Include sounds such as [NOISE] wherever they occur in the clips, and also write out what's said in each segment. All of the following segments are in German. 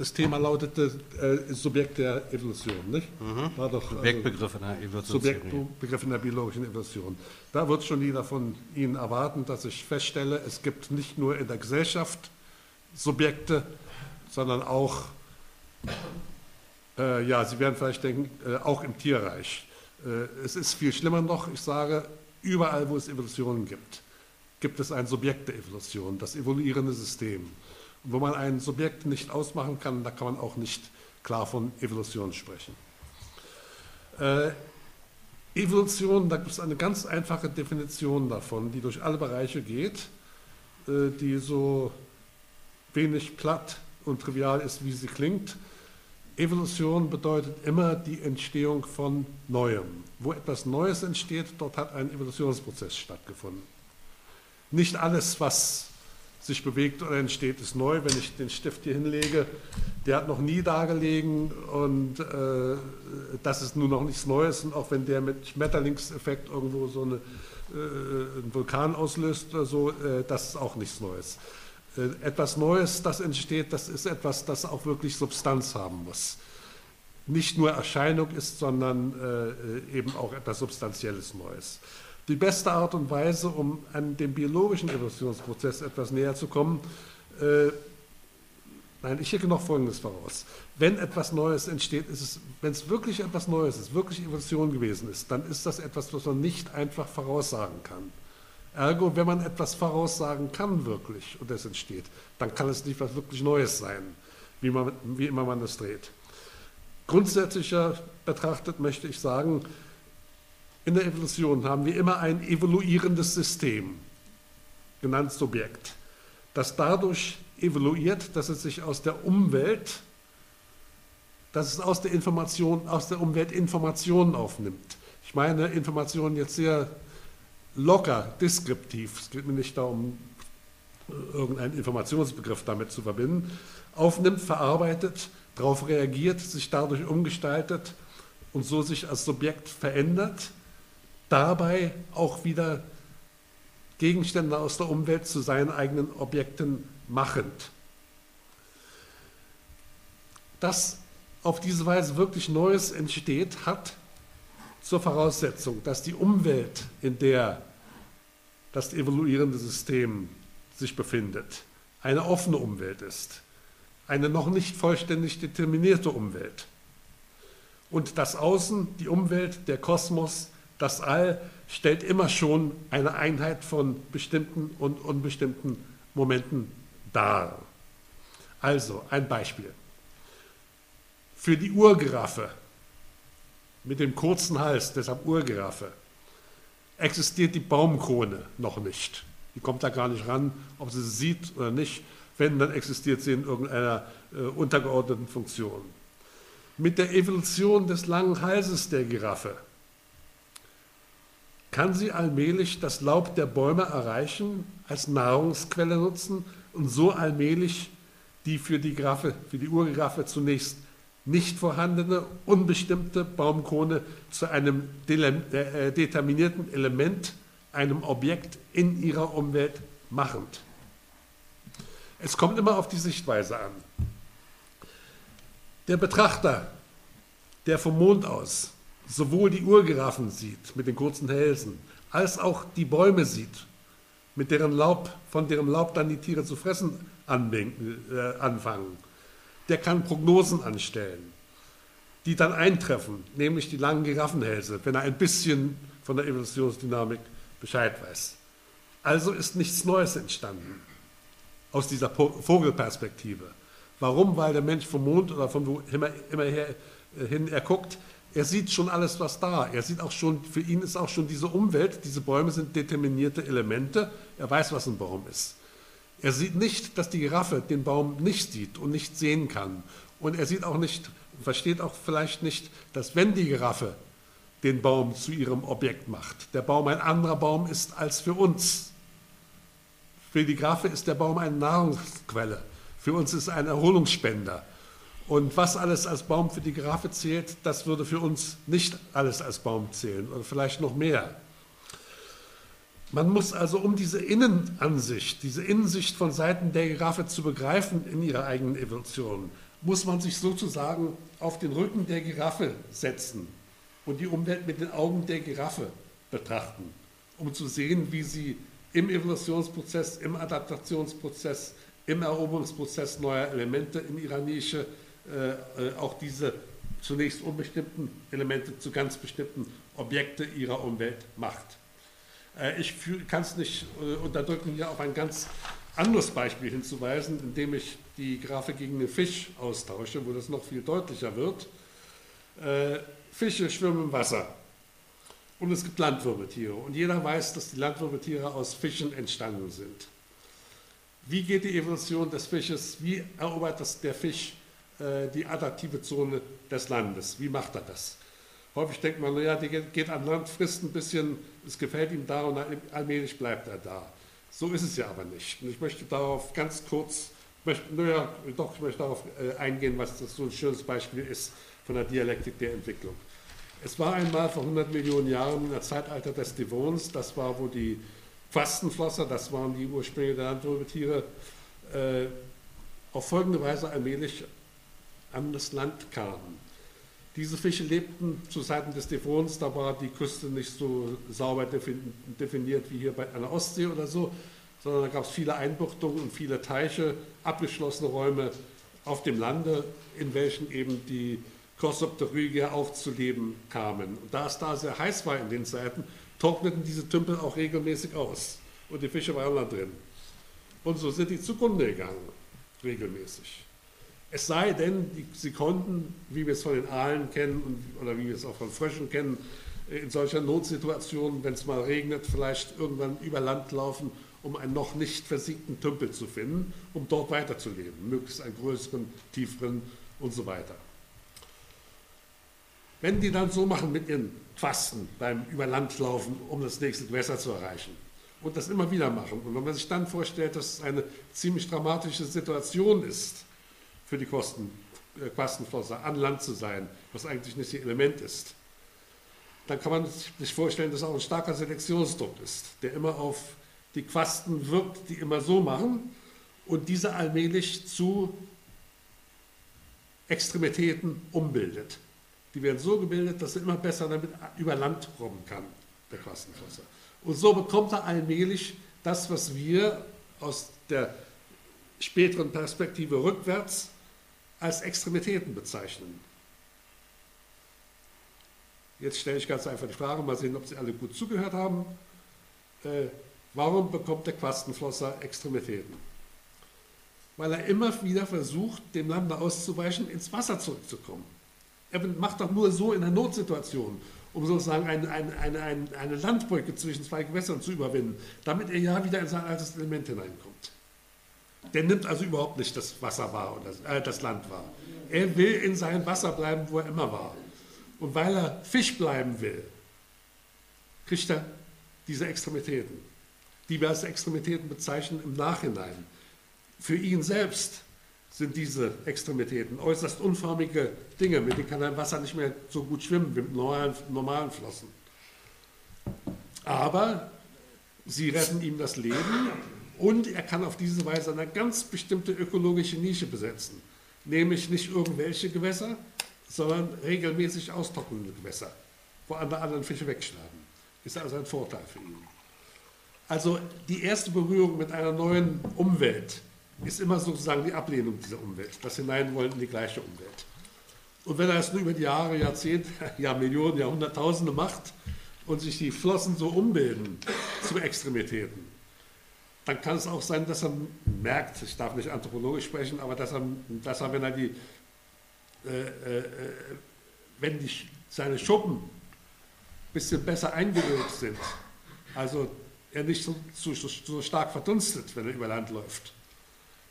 das Thema lautete äh, Subjekt der Evolution, nicht? Mhm. War doch, Subjektbegriff in der Evolution. Subjektbegriff in der biologischen Evolution. Da wird schon jeder von Ihnen erwarten, dass ich feststelle, es gibt nicht nur in der Gesellschaft Subjekte, sondern auch, äh, ja, Sie werden vielleicht denken, äh, auch im Tierreich. Äh, es ist viel schlimmer noch, ich sage, überall, wo es Evolutionen gibt, gibt es ein Subjekt der Evolution, das evoluierende System. Wo man ein Subjekt nicht ausmachen kann, da kann man auch nicht klar von Evolution sprechen. Äh, Evolution, da gibt es eine ganz einfache Definition davon, die durch alle Bereiche geht, äh, die so wenig platt und trivial ist, wie sie klingt. Evolution bedeutet immer die Entstehung von Neuem. Wo etwas Neues entsteht, dort hat ein Evolutionsprozess stattgefunden. Nicht alles, was sich bewegt oder entsteht, ist neu. Wenn ich den Stift hier hinlege, der hat noch nie dagelegen und äh, das ist nun noch nichts Neues. Und auch wenn der mit Schmetterlingseffekt irgendwo so eine, äh, einen Vulkan auslöst oder so, äh, das ist auch nichts Neues. Äh, etwas Neues, das entsteht, das ist etwas, das auch wirklich Substanz haben muss. Nicht nur Erscheinung ist, sondern äh, eben auch etwas Substanzielles Neues. Die beste Art und Weise, um an dem biologischen Evolutionsprozess etwas näher zu kommen, äh, nein, ich schicke noch Folgendes voraus. Wenn etwas Neues entsteht, ist es, wenn es wirklich etwas Neues ist, wirklich Evolution gewesen ist, dann ist das etwas, was man nicht einfach voraussagen kann. Ergo, wenn man etwas voraussagen kann wirklich und es entsteht, dann kann es nicht was wirklich Neues sein, wie, man, wie immer man das dreht. Grundsätzlicher betrachtet möchte ich sagen, in der Evolution haben wir immer ein evoluierendes System, genannt Subjekt, das dadurch evoluiert, dass es sich aus der Umwelt, dass es aus der Information, aus der Umwelt Informationen aufnimmt. Ich meine Informationen jetzt sehr locker, deskriptiv. Es geht mir nicht darum, irgendeinen Informationsbegriff damit zu verbinden. Aufnimmt, verarbeitet, darauf reagiert, sich dadurch umgestaltet und so sich als Subjekt verändert dabei auch wieder Gegenstände aus der Umwelt zu seinen eigenen Objekten machend. Dass auf diese Weise wirklich Neues entsteht, hat zur Voraussetzung, dass die Umwelt, in der das evoluierende System sich befindet, eine offene Umwelt ist, eine noch nicht vollständig determinierte Umwelt. Und das Außen, die Umwelt, der Kosmos, das All stellt immer schon eine Einheit von bestimmten und unbestimmten Momenten dar. Also ein Beispiel. Für die Urgiraffe mit dem kurzen Hals, deshalb Urgiraffe, existiert die Baumkrone noch nicht. Die kommt da gar nicht ran, ob sie sie sieht oder nicht. Wenn, dann existiert sie in irgendeiner äh, untergeordneten Funktion. Mit der Evolution des langen Halses der Giraffe kann sie allmählich das Laub der Bäume erreichen, als Nahrungsquelle nutzen und so allmählich die für die, Graffe, für die Urgraffe zunächst nicht vorhandene, unbestimmte Baumkrone zu einem äh, determinierten Element, einem Objekt in ihrer Umwelt machend. Es kommt immer auf die Sichtweise an. Der Betrachter, der vom Mond aus sowohl die Urgiraffen sieht mit den kurzen Hälsen, als auch die Bäume sieht, mit deren Laub, von deren Laub dann die Tiere zu fressen äh, anfangen, der kann Prognosen anstellen, die dann eintreffen, nämlich die langen Giraffenhälse, wenn er ein bisschen von der Evolutionsdynamik Bescheid weiß. Also ist nichts Neues entstanden aus dieser Vogelperspektive. Warum? Weil der Mensch vom Mond oder von wo immer, immer her, äh, hin er guckt, er sieht schon alles, was da. Er sieht auch schon, für ihn ist auch schon diese Umwelt, diese Bäume sind determinierte Elemente. Er weiß, was ein Baum ist. Er sieht nicht, dass die Giraffe den Baum nicht sieht und nicht sehen kann. Und er sieht auch nicht, versteht auch vielleicht nicht, dass wenn die Giraffe den Baum zu ihrem Objekt macht, der Baum ein anderer Baum ist als für uns. Für die Giraffe ist der Baum eine Nahrungsquelle. Für uns ist er ein Erholungsspender. Und was alles als Baum für die Giraffe zählt, das würde für uns nicht alles als Baum zählen oder vielleicht noch mehr. Man muss also, um diese Innenansicht, diese Innensicht von Seiten der Giraffe zu begreifen in ihrer eigenen Evolution, muss man sich sozusagen auf den Rücken der Giraffe setzen und die Umwelt mit den Augen der Giraffe betrachten, um zu sehen, wie sie im Evolutionsprozess, im Adaptationsprozess, im Eroberungsprozess neuer Elemente in ihrer Nische äh, äh, auch diese zunächst unbestimmten Elemente zu ganz bestimmten Objekte ihrer Umwelt macht. Äh, ich kann es nicht unterdrücken, hier auf ein ganz anderes Beispiel hinzuweisen, indem ich die Grafik gegen den Fisch austausche, wo das noch viel deutlicher wird. Fische schwimmen im Wasser und es gibt Landwirbeltiere und jeder weiß, dass die Landwirbeltiere aus Fischen entstanden sind. Wie geht die Evolution des Fisches, wie erobert das der Fisch die adaptive Zone des Landes? Wie macht er das? Häufig denkt man, naja, der geht an Land, frisst ein bisschen, es gefällt ihm da und allmählich bleibt er da. So ist es ja aber nicht. Und ich möchte darauf ganz kurz, möchte, naja, doch, ich möchte darauf äh, eingehen, was das so ein schönes Beispiel ist von der Dialektik der Entwicklung. Es war einmal vor 100 Millionen Jahren in der Zeitalter des Devons, das war, wo die Fastenflosser, das waren die Ursprünge der Landwirbeltiere, äh, auf folgende Weise allmählich an das Land kamen. Diese Fische lebten zu Zeiten des Devons, da war die Küste nicht so sauber definiert wie hier bei einer Ostsee oder so, sondern da gab es viele Einbuchtungen und viele Teiche, abgeschlossene Räume auf dem Lande, in welchen eben die Crossopterygia aufzuleben kamen. Und da es da sehr heiß war in den Zeiten, trockneten diese Tümpel auch regelmäßig aus und die Fische waren da drin. Und so sind die zugrunde gegangen, regelmäßig. Es sei denn, die, sie konnten, wie wir es von den Aalen kennen und, oder wie wir es auch von Fröschen kennen, in solcher Notsituation, wenn es mal regnet, vielleicht irgendwann über Land laufen, um einen noch nicht versiegten Tümpel zu finden, um dort weiterzuleben, möglichst einen größeren, tieferen und so weiter. Wenn die dann so machen mit ihren Fasten beim Überlandlaufen, um das nächste Gewässer zu erreichen und das immer wieder machen, und wenn man sich dann vorstellt, dass es eine ziemlich dramatische Situation ist, für die Kosten, äh, Quastenflosser an Land zu sein, was eigentlich nicht ihr Element ist, dann kann man sich vorstellen, dass auch ein starker Selektionsdruck ist, der immer auf die Quasten wirkt, die immer so machen und diese allmählich zu Extremitäten umbildet. Die werden so gebildet, dass er immer besser damit über Land kommen kann, der Quastenflosser. Und so bekommt er allmählich das, was wir aus der späteren Perspektive rückwärts als Extremitäten bezeichnen. Jetzt stelle ich ganz einfach die Frage, mal sehen, ob Sie alle gut zugehört haben. Äh, warum bekommt der Quastenflosser Extremitäten? Weil er immer wieder versucht, dem Lande auszuweichen, ins Wasser zurückzukommen. Er macht doch nur so in einer Notsituation, um sozusagen eine, eine, eine, eine Landbrücke zwischen zwei Gewässern zu überwinden, damit er ja wieder in sein altes Element hineinkommt. Der nimmt also überhaupt nicht das Wasser wahr oder äh, das Land wahr. Er will in seinem Wasser bleiben, wo er immer war. Und weil er Fisch bleiben will, kriegt er diese Extremitäten, die wir als Extremitäten bezeichnen im Nachhinein. Für ihn selbst sind diese Extremitäten äußerst unförmige Dinge, mit denen kann er im Wasser nicht mehr so gut schwimmen wie mit normalen, normalen Flossen. Aber sie retten ihm das Leben und er kann auf diese Weise eine ganz bestimmte ökologische Nische besetzen, nämlich nicht irgendwelche Gewässer, sondern regelmäßig austrocknende Gewässer, wo andere anderen Fische wegsterben. Ist also ein Vorteil für ihn. Also die erste Berührung mit einer neuen Umwelt ist immer sozusagen die Ablehnung dieser Umwelt, das Hineinwollen in die gleiche Umwelt. Und wenn er es nur über die Jahre, Jahrzehnte, [LAUGHS] ja Millionen, Jahrhunderttausende macht und sich die Flossen so umbilden zu Extremitäten, dann kann es auch sein, dass er merkt, ich darf nicht anthropologisch sprechen, aber dass er, dass er wenn er die, äh, äh, wenn die, seine Schuppen ein bisschen besser eingeölt sind, also er nicht so, so, so stark verdunstet, wenn er über Land läuft,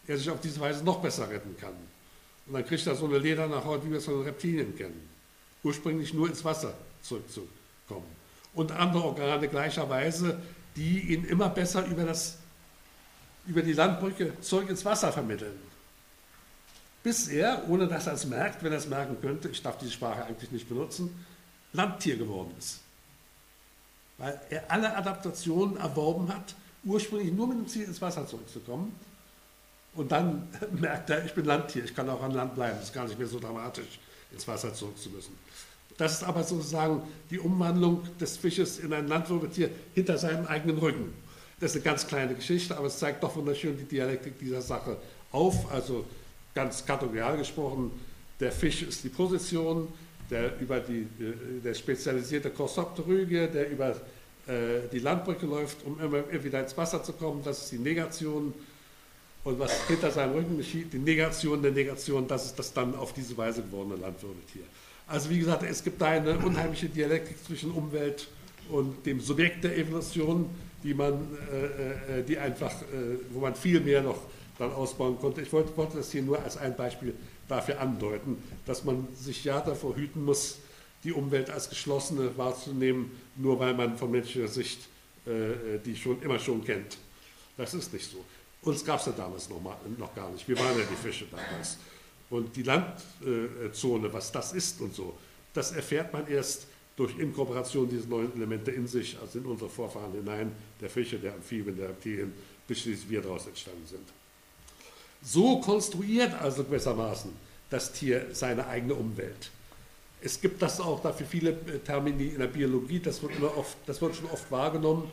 er sich auf diese Weise noch besser retten kann. Und dann kriegt er so eine lederne Haut, wie wir es von Reptilien kennen. Ursprünglich nur ins Wasser zurückzukommen. Und andere Organe gleicherweise, die ihn immer besser über das über die Landbrücke zurück ins Wasser vermitteln. Bis er, ohne dass er es merkt, wenn er es merken könnte, ich darf diese Sprache eigentlich nicht benutzen, Landtier geworden ist. Weil er alle Adaptationen erworben hat, ursprünglich nur mit dem Ziel, ins Wasser zurückzukommen. Und dann [LAUGHS] merkt er, ich bin Landtier, ich kann auch an Land bleiben, es ist gar nicht mehr so dramatisch, ins Wasser zurück zu müssen. Das ist aber sozusagen die Umwandlung des Fisches in ein Landwirbeltier hinter seinem eigenen Rücken. Das ist eine ganz kleine Geschichte, aber es zeigt doch wunderschön die Dialektik dieser Sache auf. Also ganz kategorial gesprochen, der Fisch ist die Position, der über die äh, der spezialisierte Korsopteryge, der über äh, die Landbrücke läuft, um immer wieder ins Wasser zu kommen, das ist die Negation. Und was hinter seinem Rücken geschieht, die Negation der Negation, das ist das dann auf diese Weise gewordene Landwirbeltier. Also wie gesagt, es gibt da eine unheimliche Dialektik zwischen Umwelt und dem Subjekt der Evolution, die man, äh, äh, die einfach, äh, wo man viel mehr noch dann ausbauen konnte. Ich wollte, wollte, das hier nur als ein Beispiel dafür andeuten, dass man sich ja davor hüten muss, die Umwelt als geschlossene wahrzunehmen, nur weil man von menschlicher Sicht äh, die schon immer schon kennt. Das ist nicht so. Uns gab es ja damals noch, mal, noch gar nicht. Wir waren ja die Fische damals. Und die Landzone, was das ist und so, das erfährt man erst durch Inkorporation dieser neuen Elemente in sich, also in unsere Vorfahren hinein, der Fische, der Amphibien, der Reptilien, bis wir daraus entstanden sind. So konstruiert also gewissermaßen das Tier seine eigene Umwelt. Es gibt das auch dafür viele äh, Termini in der Biologie, das wird, immer oft, das wird schon oft wahrgenommen.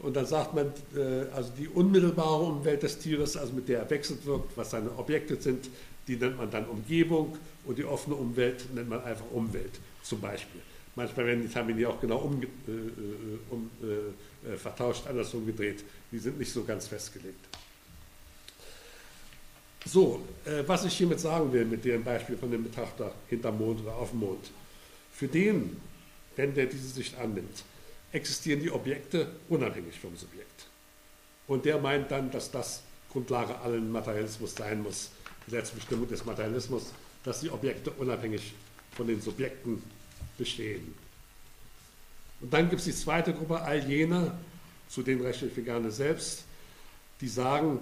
Und dann sagt man, äh, also die unmittelbare Umwelt des Tieres, also mit der er wechselt wirkt, was seine Objekte sind, die nennt man dann Umgebung und die offene Umwelt nennt man einfach Umwelt zum Beispiel. Manchmal werden die Termini auch genau um, äh, äh, um, äh, vertauscht, andersrum gedreht. Die sind nicht so ganz festgelegt. So, äh, was ich hiermit sagen will, mit dem Beispiel von dem Betrachter hinterm Mond oder auf dem Mond. Für den, wenn der diese Sicht annimmt, existieren die Objekte unabhängig vom Subjekt. Und der meint dann, dass das Grundlage allen Materialismus sein muss, die letzte des Materialismus, dass die Objekte unabhängig von den Subjekten bestehen. Und dann gibt es die zweite Gruppe, all jene, zu denen rechne ich mir gerne selbst, die sagen,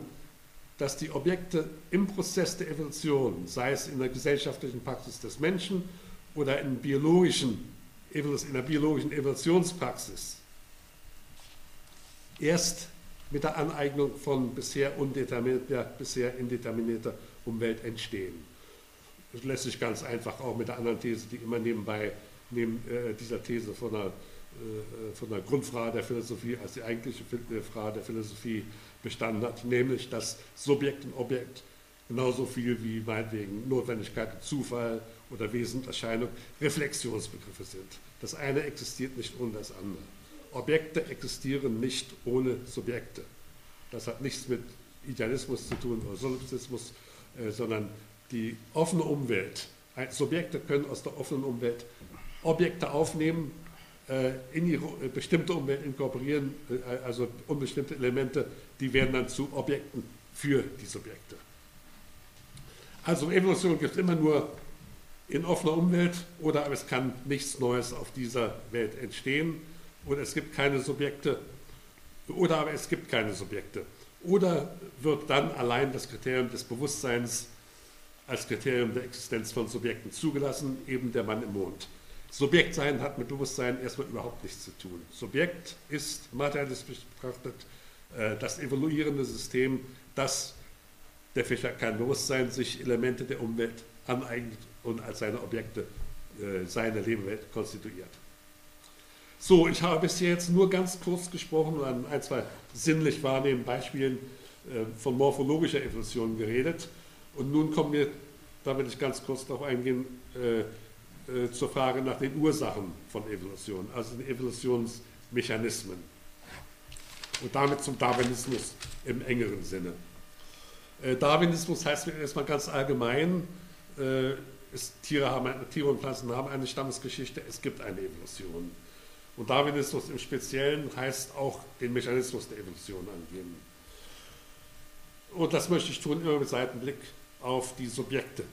dass die Objekte im Prozess der Evolution, sei es in der gesellschaftlichen Praxis des Menschen oder in, biologischen, in der biologischen Evolutionspraxis, erst mit der Aneignung von bisher undeterminierter, bisher indeterminierter Umwelt entstehen. Das lässt sich ganz einfach auch mit der anderen These, die immer nebenbei neben äh, dieser These von der, äh, von der Grundfrage der Philosophie als die eigentliche äh, Frage der Philosophie bestanden hat, nämlich dass Subjekt und Objekt genauso viel wie meinetwegen Notwendigkeit und Zufall oder Wesenserscheinung Reflexionsbegriffe sind. Das eine existiert nicht ohne das andere. Objekte existieren nicht ohne Subjekte. Das hat nichts mit Idealismus zu tun oder Solipsismus, äh, sondern die offene Umwelt. Subjekte können aus der offenen Umwelt Objekte aufnehmen, äh, in die äh, bestimmte Umwelt inkorporieren, äh, also unbestimmte Elemente, die werden dann zu Objekten für die Subjekte. Also Evolution gibt es immer nur in offener Umwelt oder es kann nichts Neues auf dieser Welt entstehen oder es gibt keine Subjekte oder aber es gibt keine Subjekte. Oder wird dann allein das Kriterium des Bewusstseins als Kriterium der Existenz von Subjekten zugelassen, eben der Mann im Mond. Subjektsein hat mit Bewusstsein erstmal überhaupt nichts zu tun. Subjekt ist materialistisch betrachtet äh, das evoluierende System, das der Fischer kein Bewusstsein sich Elemente der Umwelt aneignet und als seine Objekte äh, seine Lebewelt konstituiert. So, ich habe bisher jetzt nur ganz kurz gesprochen und an ein, zwei sinnlich wahrnehmenden Beispielen äh, von morphologischer Evolution geredet. Und nun kommen wir, da will ich ganz kurz darauf eingehen, äh, zur Frage nach den Ursachen von Evolution, also den Evolutionsmechanismen. Und damit zum Darwinismus im engeren Sinne. Äh, Darwinismus heißt erstmal ganz allgemein, äh, es, Tiere, haben, Tiere und Pflanzen haben eine Stammesgeschichte, es gibt eine Evolution. Und Darwinismus im Speziellen heißt auch den Mechanismus der Evolution angeben. Und das möchte ich tun immer mit Seitenblick auf die Subjekte,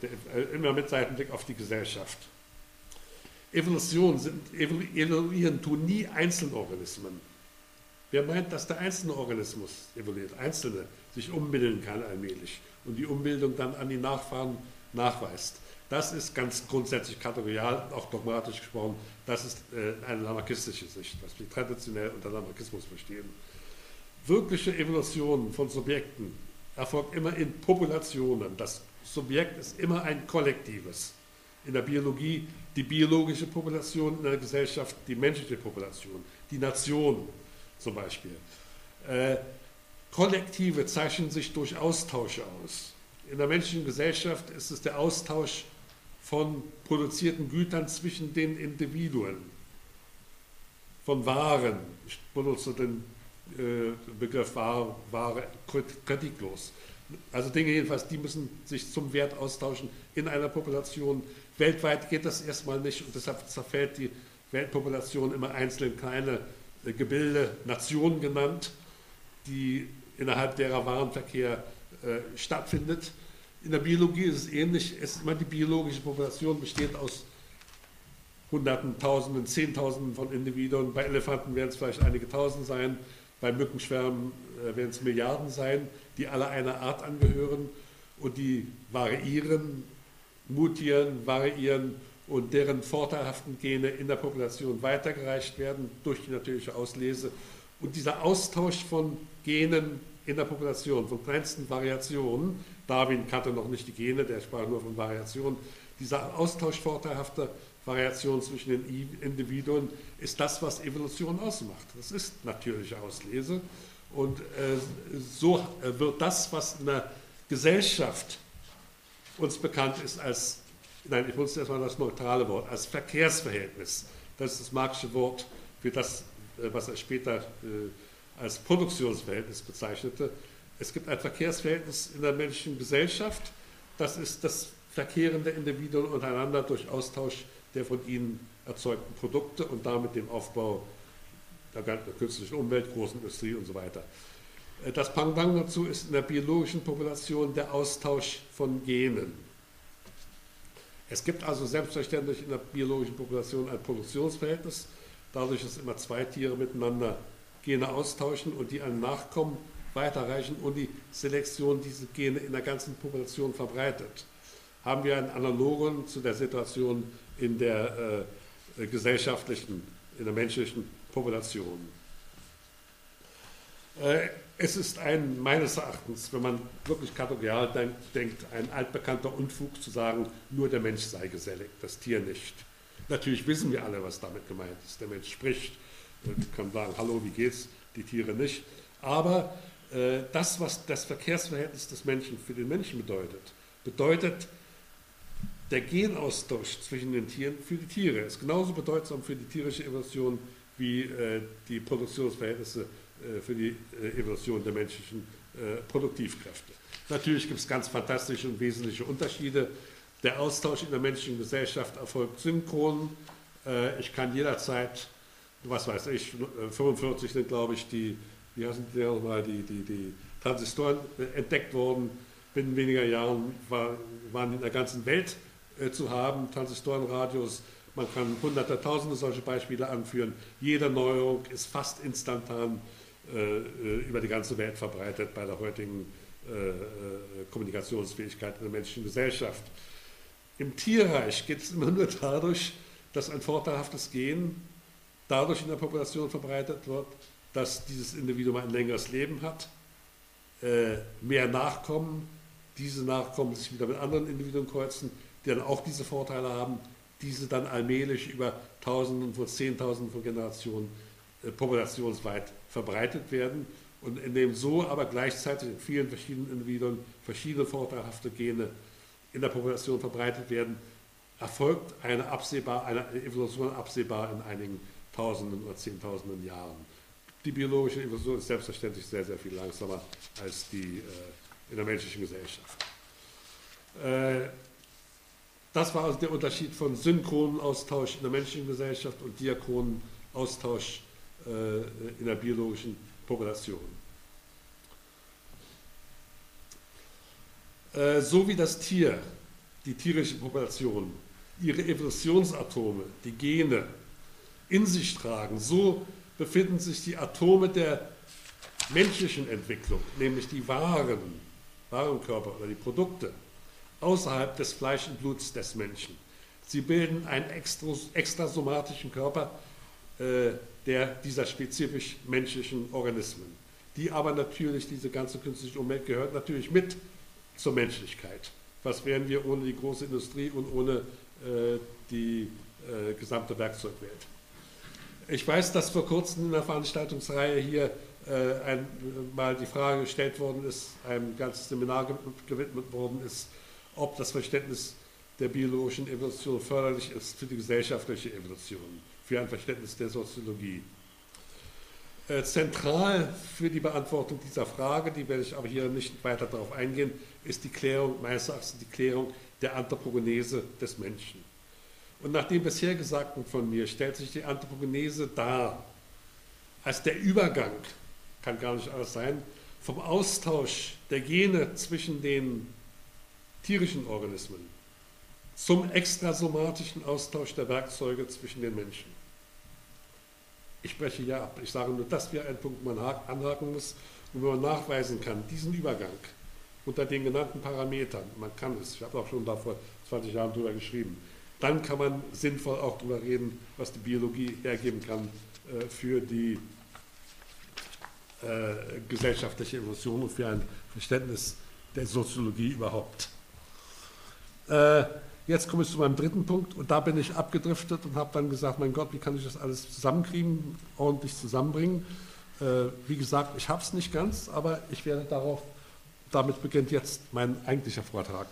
immer mit Seitenblick auf die Gesellschaft. Evolution sind, evoluieren tun nie Einzelorganismen. Wer meint, dass der einzelne Organismus evoluiert, einzelne, sich umbilden kann allmählich und die Umbildung dann an die Nachfahren nachweist, das ist ganz grundsätzlich kategorial, auch dogmatisch gesprochen, das ist äh, eine lamarckistische Sicht, was wir traditionell unter Lamarckismus verstehen. Wirkliche Evolution von Subjekten erfolgt immer in Populationen. Das Subjekt ist immer ein kollektives. In der Biologie die biologische Population, in der Gesellschaft die menschliche Population, die Nation zum Beispiel. Äh, Kollektive zeichnen sich durch Austausche aus. In der menschlichen Gesellschaft ist es der Austausch von produzierten Gütern zwischen den Individuen, von Waren. Ich benutze den äh, Begriff Ware, Ware kritiklos. Also Dinge jedenfalls, die müssen sich zum Wert austauschen in einer Population. Weltweit geht das erstmal nicht und deshalb zerfällt die Weltpopulation immer einzeln kleine äh, Gebilde, Nationen genannt, die innerhalb derer Warenverkehr äh, stattfindet. In der Biologie ist es ähnlich. Es ist immer die biologische Population besteht aus Hunderten, Tausenden, Zehntausenden von Individuen. Bei Elefanten werden es vielleicht einige Tausend sein. Bei Mückenschwärmen äh, werden es Milliarden sein, die alle einer Art angehören und die variieren, mutieren, variieren und deren vorteilhaften Gene in der Population weitergereicht werden durch die natürliche Auslese. Und dieser Austausch von Genen in der Population, von kleinsten Variationen, Darwin kannte noch nicht die Gene, der sprach nur von Variationen, dieser Austausch vorteilhafter Variationen zwischen den Individuen ist das, was Evolution ausmacht. Das ist natürliche Auslese. Und äh, so wird das, was in der Gesellschaft uns bekannt ist als, nein, ich benutze erstmal das neutrale Wort, als Verkehrsverhältnis. Das ist das marxische Wort für das, äh, was er später äh, als Produktionsverhältnis bezeichnete. Es gibt ein Verkehrsverhältnis in der menschlichen Gesellschaft. Das ist das Verkehren der Individuen untereinander durch Austausch der von ihnen erzeugten Produkte und damit dem Aufbau der künstlichen Umwelt, großen Industrie und so weiter. Das Pendant dazu ist in der biologischen Population der Austausch von Genen. Es gibt also selbstverständlich in der biologischen Population ein Produktionsverhältnis, dadurch, dass immer zwei Tiere miteinander Gene austauschen und die an Nachkommen weiterreichen und die Selektion diese Gene in der ganzen Population verbreitet. Haben wir einen Analogon zu der Situation in der äh, gesellschaftlichen, in der menschlichen Population. Äh, es ist ein, meines Erachtens, wenn man wirklich kategorial denkt, ein altbekannter Unfug zu sagen, nur der Mensch sei gesellig, das Tier nicht. Natürlich wissen wir alle, was damit gemeint ist. Der Mensch spricht und kann sagen, hallo, wie geht's? Die Tiere nicht. Aber äh, das, was das Verkehrsverhältnis des Menschen für den Menschen bedeutet, bedeutet, der Genaustausch zwischen den Tieren für die Tiere ist genauso bedeutsam für die tierische Evolution wie äh, die Produktionsverhältnisse für die äh, Evolution der menschlichen äh, Produktivkräfte. Natürlich gibt es ganz fantastische und wesentliche Unterschiede. Der Austausch in der menschlichen Gesellschaft erfolgt synchron. Äh, ich kann jederzeit, was weiß ich, 45 sind glaube ich die, wie heißen die nochmal, die, die, die Transistoren entdeckt worden. Binnen weniger Jahren war, waren in der ganzen Welt äh, zu haben, Transistorenradios. Man kann hunderte, tausende solche Beispiele anführen. Jede Neuerung ist fast instantan äh, äh über die ganze Welt verbreitet bei der heutigen äh, äh, Kommunikationsfähigkeit in der menschlichen Gesellschaft. Im Tierreich geht es immer nur dadurch, dass ein vorteilhaftes Gen dadurch in der Population verbreitet wird, dass dieses Individuum ein längeres Leben hat, äh, mehr Nachkommen, diese Nachkommen sich wieder mit anderen Individuen kreuzen, die dann auch diese Vorteile haben, diese dann allmählich über Tausenden von Zehntausenden von Generationen äh, populationsweit verbreitet werden und indem so aber gleichzeitig in vielen verschiedenen Individuen verschiedene vorteilhafte Gene in der Population verbreitet werden, erfolgt eine, absehbar, eine Evolution absehbar in einigen Tausenden oder Zehntausenden Jahren. Die biologische Evolution ist selbstverständlich sehr, sehr viel langsamer als die äh, in der menschlichen Gesellschaft. Äh, das war also der Unterschied von synchronen Austausch in der menschlichen Gesellschaft und diachronen Austausch in der biologischen Population. Äh, so wie das Tier, die tierische Population, ihre Evolutionsatome, die Gene, in sich tragen, so befinden sich die Atome der menschlichen Entwicklung, nämlich die Waren, Warenkörper oder die Produkte, außerhalb des Fleisch und Bluts des Menschen. Sie bilden einen extrasomatischen Körper äh, der, dieser spezifisch menschlichen Organismen. die aber natürlich, diese ganze künstliche Umwelt gehört natürlich mit zur Menschlichkeit. Was wären wir ohne die große Industrie und ohne äh, die äh, gesamte Werkzeugwelt? Ich weiß, dass vor kurzem in der Veranstaltungsreihe hier äh, ein, mal die Frage gestellt worden ist, ein ganzes Seminar gewidmet worden ist, ob das Verständnis der biologischen Evolution förderlich ist für die gesellschaftliche Evolution, für ein Verständnis der Soziologie. Äh, zentral für die Beantwortung dieser Frage, die werde ich aber hier nicht weiter darauf eingehen, ist die Klärung, meines Erachtens die Klärung der Anthropogenese des Menschen. Und nach dem bisher Gesagten von mir stellt sich die Anthropogenese dar als der Übergang, kann gar nicht alles sein, vom Austausch der Gene zwischen den tierischen Organismen zum extrasomatischen Austausch der Werkzeuge zwischen den Menschen. Ich spreche ja ab. Ich sage nur, das wäre ein Punkt, man anhaken muss. Wenn man nachweisen kann, diesen Übergang unter den genannten Parametern, man kann es, ich habe auch schon da vor 20 Jahren drüber geschrieben, dann kann man sinnvoll auch darüber reden, was die Biologie hergeben kann äh, für die äh, gesellschaftliche Evolution und für ein Verständnis der Soziologie überhaupt. Äh, Jetzt komme ich zu meinem dritten Punkt und da bin ich abgedriftet und habe dann gesagt, mein Gott, wie kann ich das alles zusammenkriegen, ordentlich zusammenbringen. Äh, wie gesagt, ich habe es nicht ganz, aber ich werde darauf, damit beginnt jetzt mein eigentlicher Vortrag.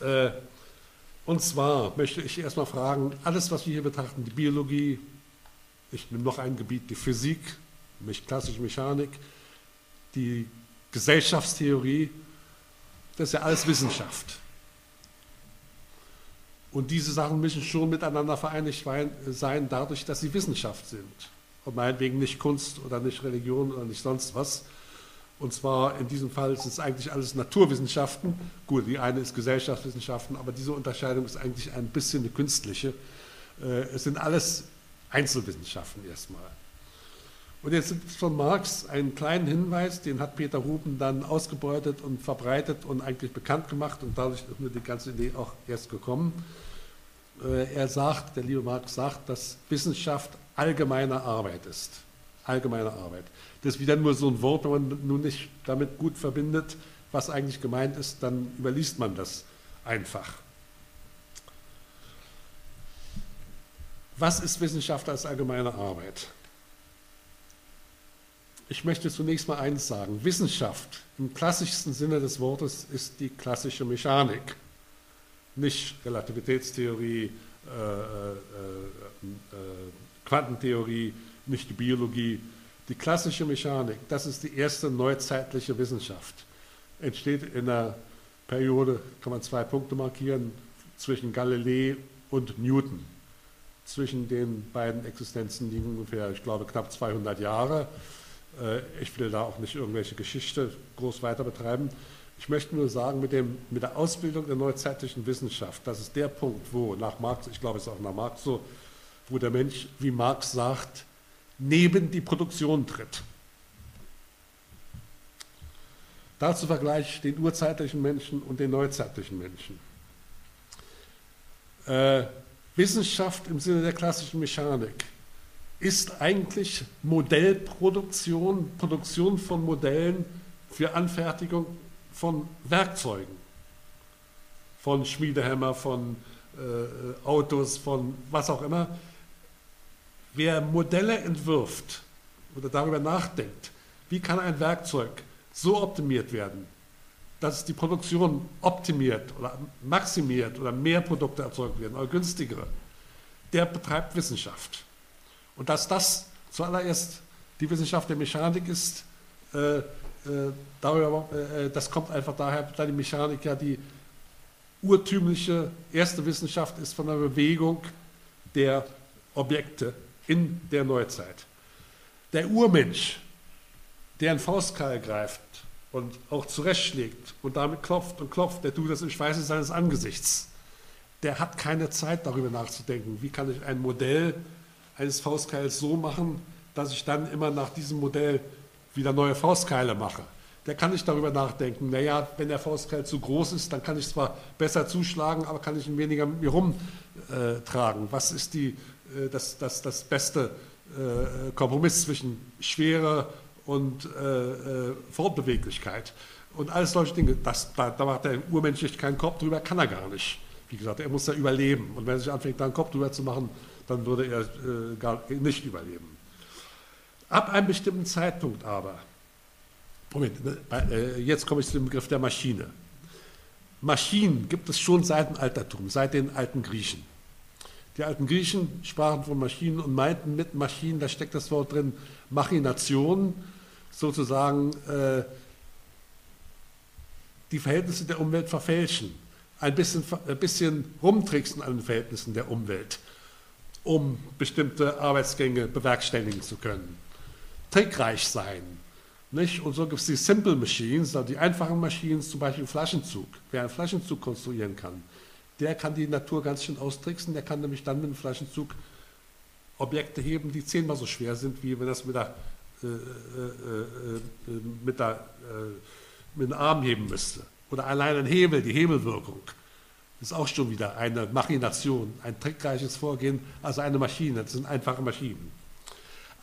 Äh, und zwar möchte ich erstmal fragen, alles, was wir hier betrachten, die Biologie, ich nehme noch ein Gebiet, die Physik, klassische Mechanik, die Gesellschaftstheorie, das ist ja alles Wissenschaft. Und diese Sachen müssen schon miteinander vereinigt sein, dadurch, dass sie Wissenschaft sind. Und meinetwegen nicht Kunst oder nicht Religion oder nicht sonst was. Und zwar in diesem Fall sind es eigentlich alles Naturwissenschaften. Gut, die eine ist Gesellschaftswissenschaften, aber diese Unterscheidung ist eigentlich ein bisschen eine künstliche. Äh, es sind alles Einzelwissenschaften erstmal. Und jetzt gibt es von Marx einen kleinen Hinweis, den hat Peter Ruben dann ausgebeutet und verbreitet und eigentlich bekannt gemacht und dadurch ist mir die ganze Idee auch erst gekommen. Äh, er sagt, der liebe Marx sagt, dass Wissenschaft allgemeine Arbeit ist. Allgemeine Arbeit. Das ist wieder nur so ein Wort, wenn man nun nicht damit gut verbindet, was eigentlich gemeint ist, dann überliest man das einfach. Was ist Wissenschaft als allgemeine Arbeit? Ich möchte zunächst mal eines sagen. Wissenschaft im klassischsten Sinne des Wortes ist die klassische Mechanik nicht Relativitätstheorie, äh, äh, äh, Quantentheorie, nicht die Biologie. Die klassische Mechanik, das ist die erste neuzeitliche Wissenschaft. Entsteht in der Periode, kann man zwei Punkte markieren, zwischen Galilei und Newton. Zwischen den beiden Existenzen liegen ungefähr, ich glaube, knapp 200 Jahre. Ich will da auch nicht irgendwelche Geschichte groß weiter betreiben. Ich möchte nur sagen, mit, dem, mit der Ausbildung der neuzeitlichen Wissenschaft, das ist der Punkt, wo nach Marx, ich glaube es ist auch nach Marx so, wo der Mensch, wie Marx sagt, neben die Produktion tritt. Dazu vergleiche ich den urzeitlichen Menschen und den neuzeitlichen Menschen. Äh, Wissenschaft im Sinne der klassischen Mechanik ist eigentlich Modellproduktion, Produktion von Modellen für Anfertigung von Werkzeugen, von Schmiedehämmer, von äh, Autos, von was auch immer. Wer Modelle entwirft oder darüber nachdenkt, wie kann ein Werkzeug so optimiert werden, dass die Produktion optimiert oder maximiert oder mehr Produkte erzeugt werden oder günstigere, der betreibt Wissenschaft. Und dass das zuallererst die Wissenschaft der Mechanik ist, äh, äh, darüber, äh, das kommt einfach daher, da die Mechanik ja die urtümliche erste Wissenschaft ist von der Bewegung der Objekte in der Neuzeit. Der Urmensch, der einen Faustkeil greift und auch zurechtschlägt und damit klopft und klopft, der tut das im Schweiße seines Angesichts. Der hat keine Zeit darüber nachzudenken, wie kann ich ein Modell eines Faustkeils so machen, dass ich dann immer nach diesem Modell wieder neue Faustkeile mache. Der kann nicht darüber nachdenken, naja, wenn der Faustkeil zu groß ist, dann kann ich zwar besser zuschlagen, aber kann ich ihn weniger mit mir rumtragen. Äh, Was ist die, äh, das, das, das beste äh, Kompromiss zwischen Schwere und äh, Fortbeweglichkeit und alles solche Dinge. Das, da, da macht der Urmensch sich keinen Kopf drüber, kann er gar nicht. Wie gesagt, er muss ja überleben. Und wenn er sich anfängt, da einen Kopf drüber zu machen, dann würde er äh, gar nicht überleben. Ab einem bestimmten Zeitpunkt aber, Moment, ne, äh, jetzt komme ich zu dem Begriff der Maschine. Maschinen gibt es schon seit dem Altertum, seit den alten Griechen. Die alten Griechen sprachen von Maschinen und meinten mit Maschinen, da steckt das Wort drin, Machination, sozusagen äh, die Verhältnisse der Umwelt verfälschen, ein bisschen, ein bisschen rumtricksen an den Verhältnissen der Umwelt, um bestimmte Arbeitsgänge bewerkstelligen zu können. Trickreich sein. Nicht? Und so gibt es die Simple Machines, also die einfachen Maschinen, zum Beispiel Flaschenzug. Wer einen Flaschenzug konstruieren kann, der kann die Natur ganz schön austricksen, der kann nämlich dann mit dem Flaschenzug Objekte heben, die zehnmal so schwer sind, wie wenn das mit, der, äh, äh, äh, äh mit, der, äh, mit dem Arm heben müsste. Oder allein ein Hebel, die Hebelwirkung. Ist auch schon wieder eine Machination, ein trickreiches Vorgehen, also eine Maschine, das sind einfache Maschinen.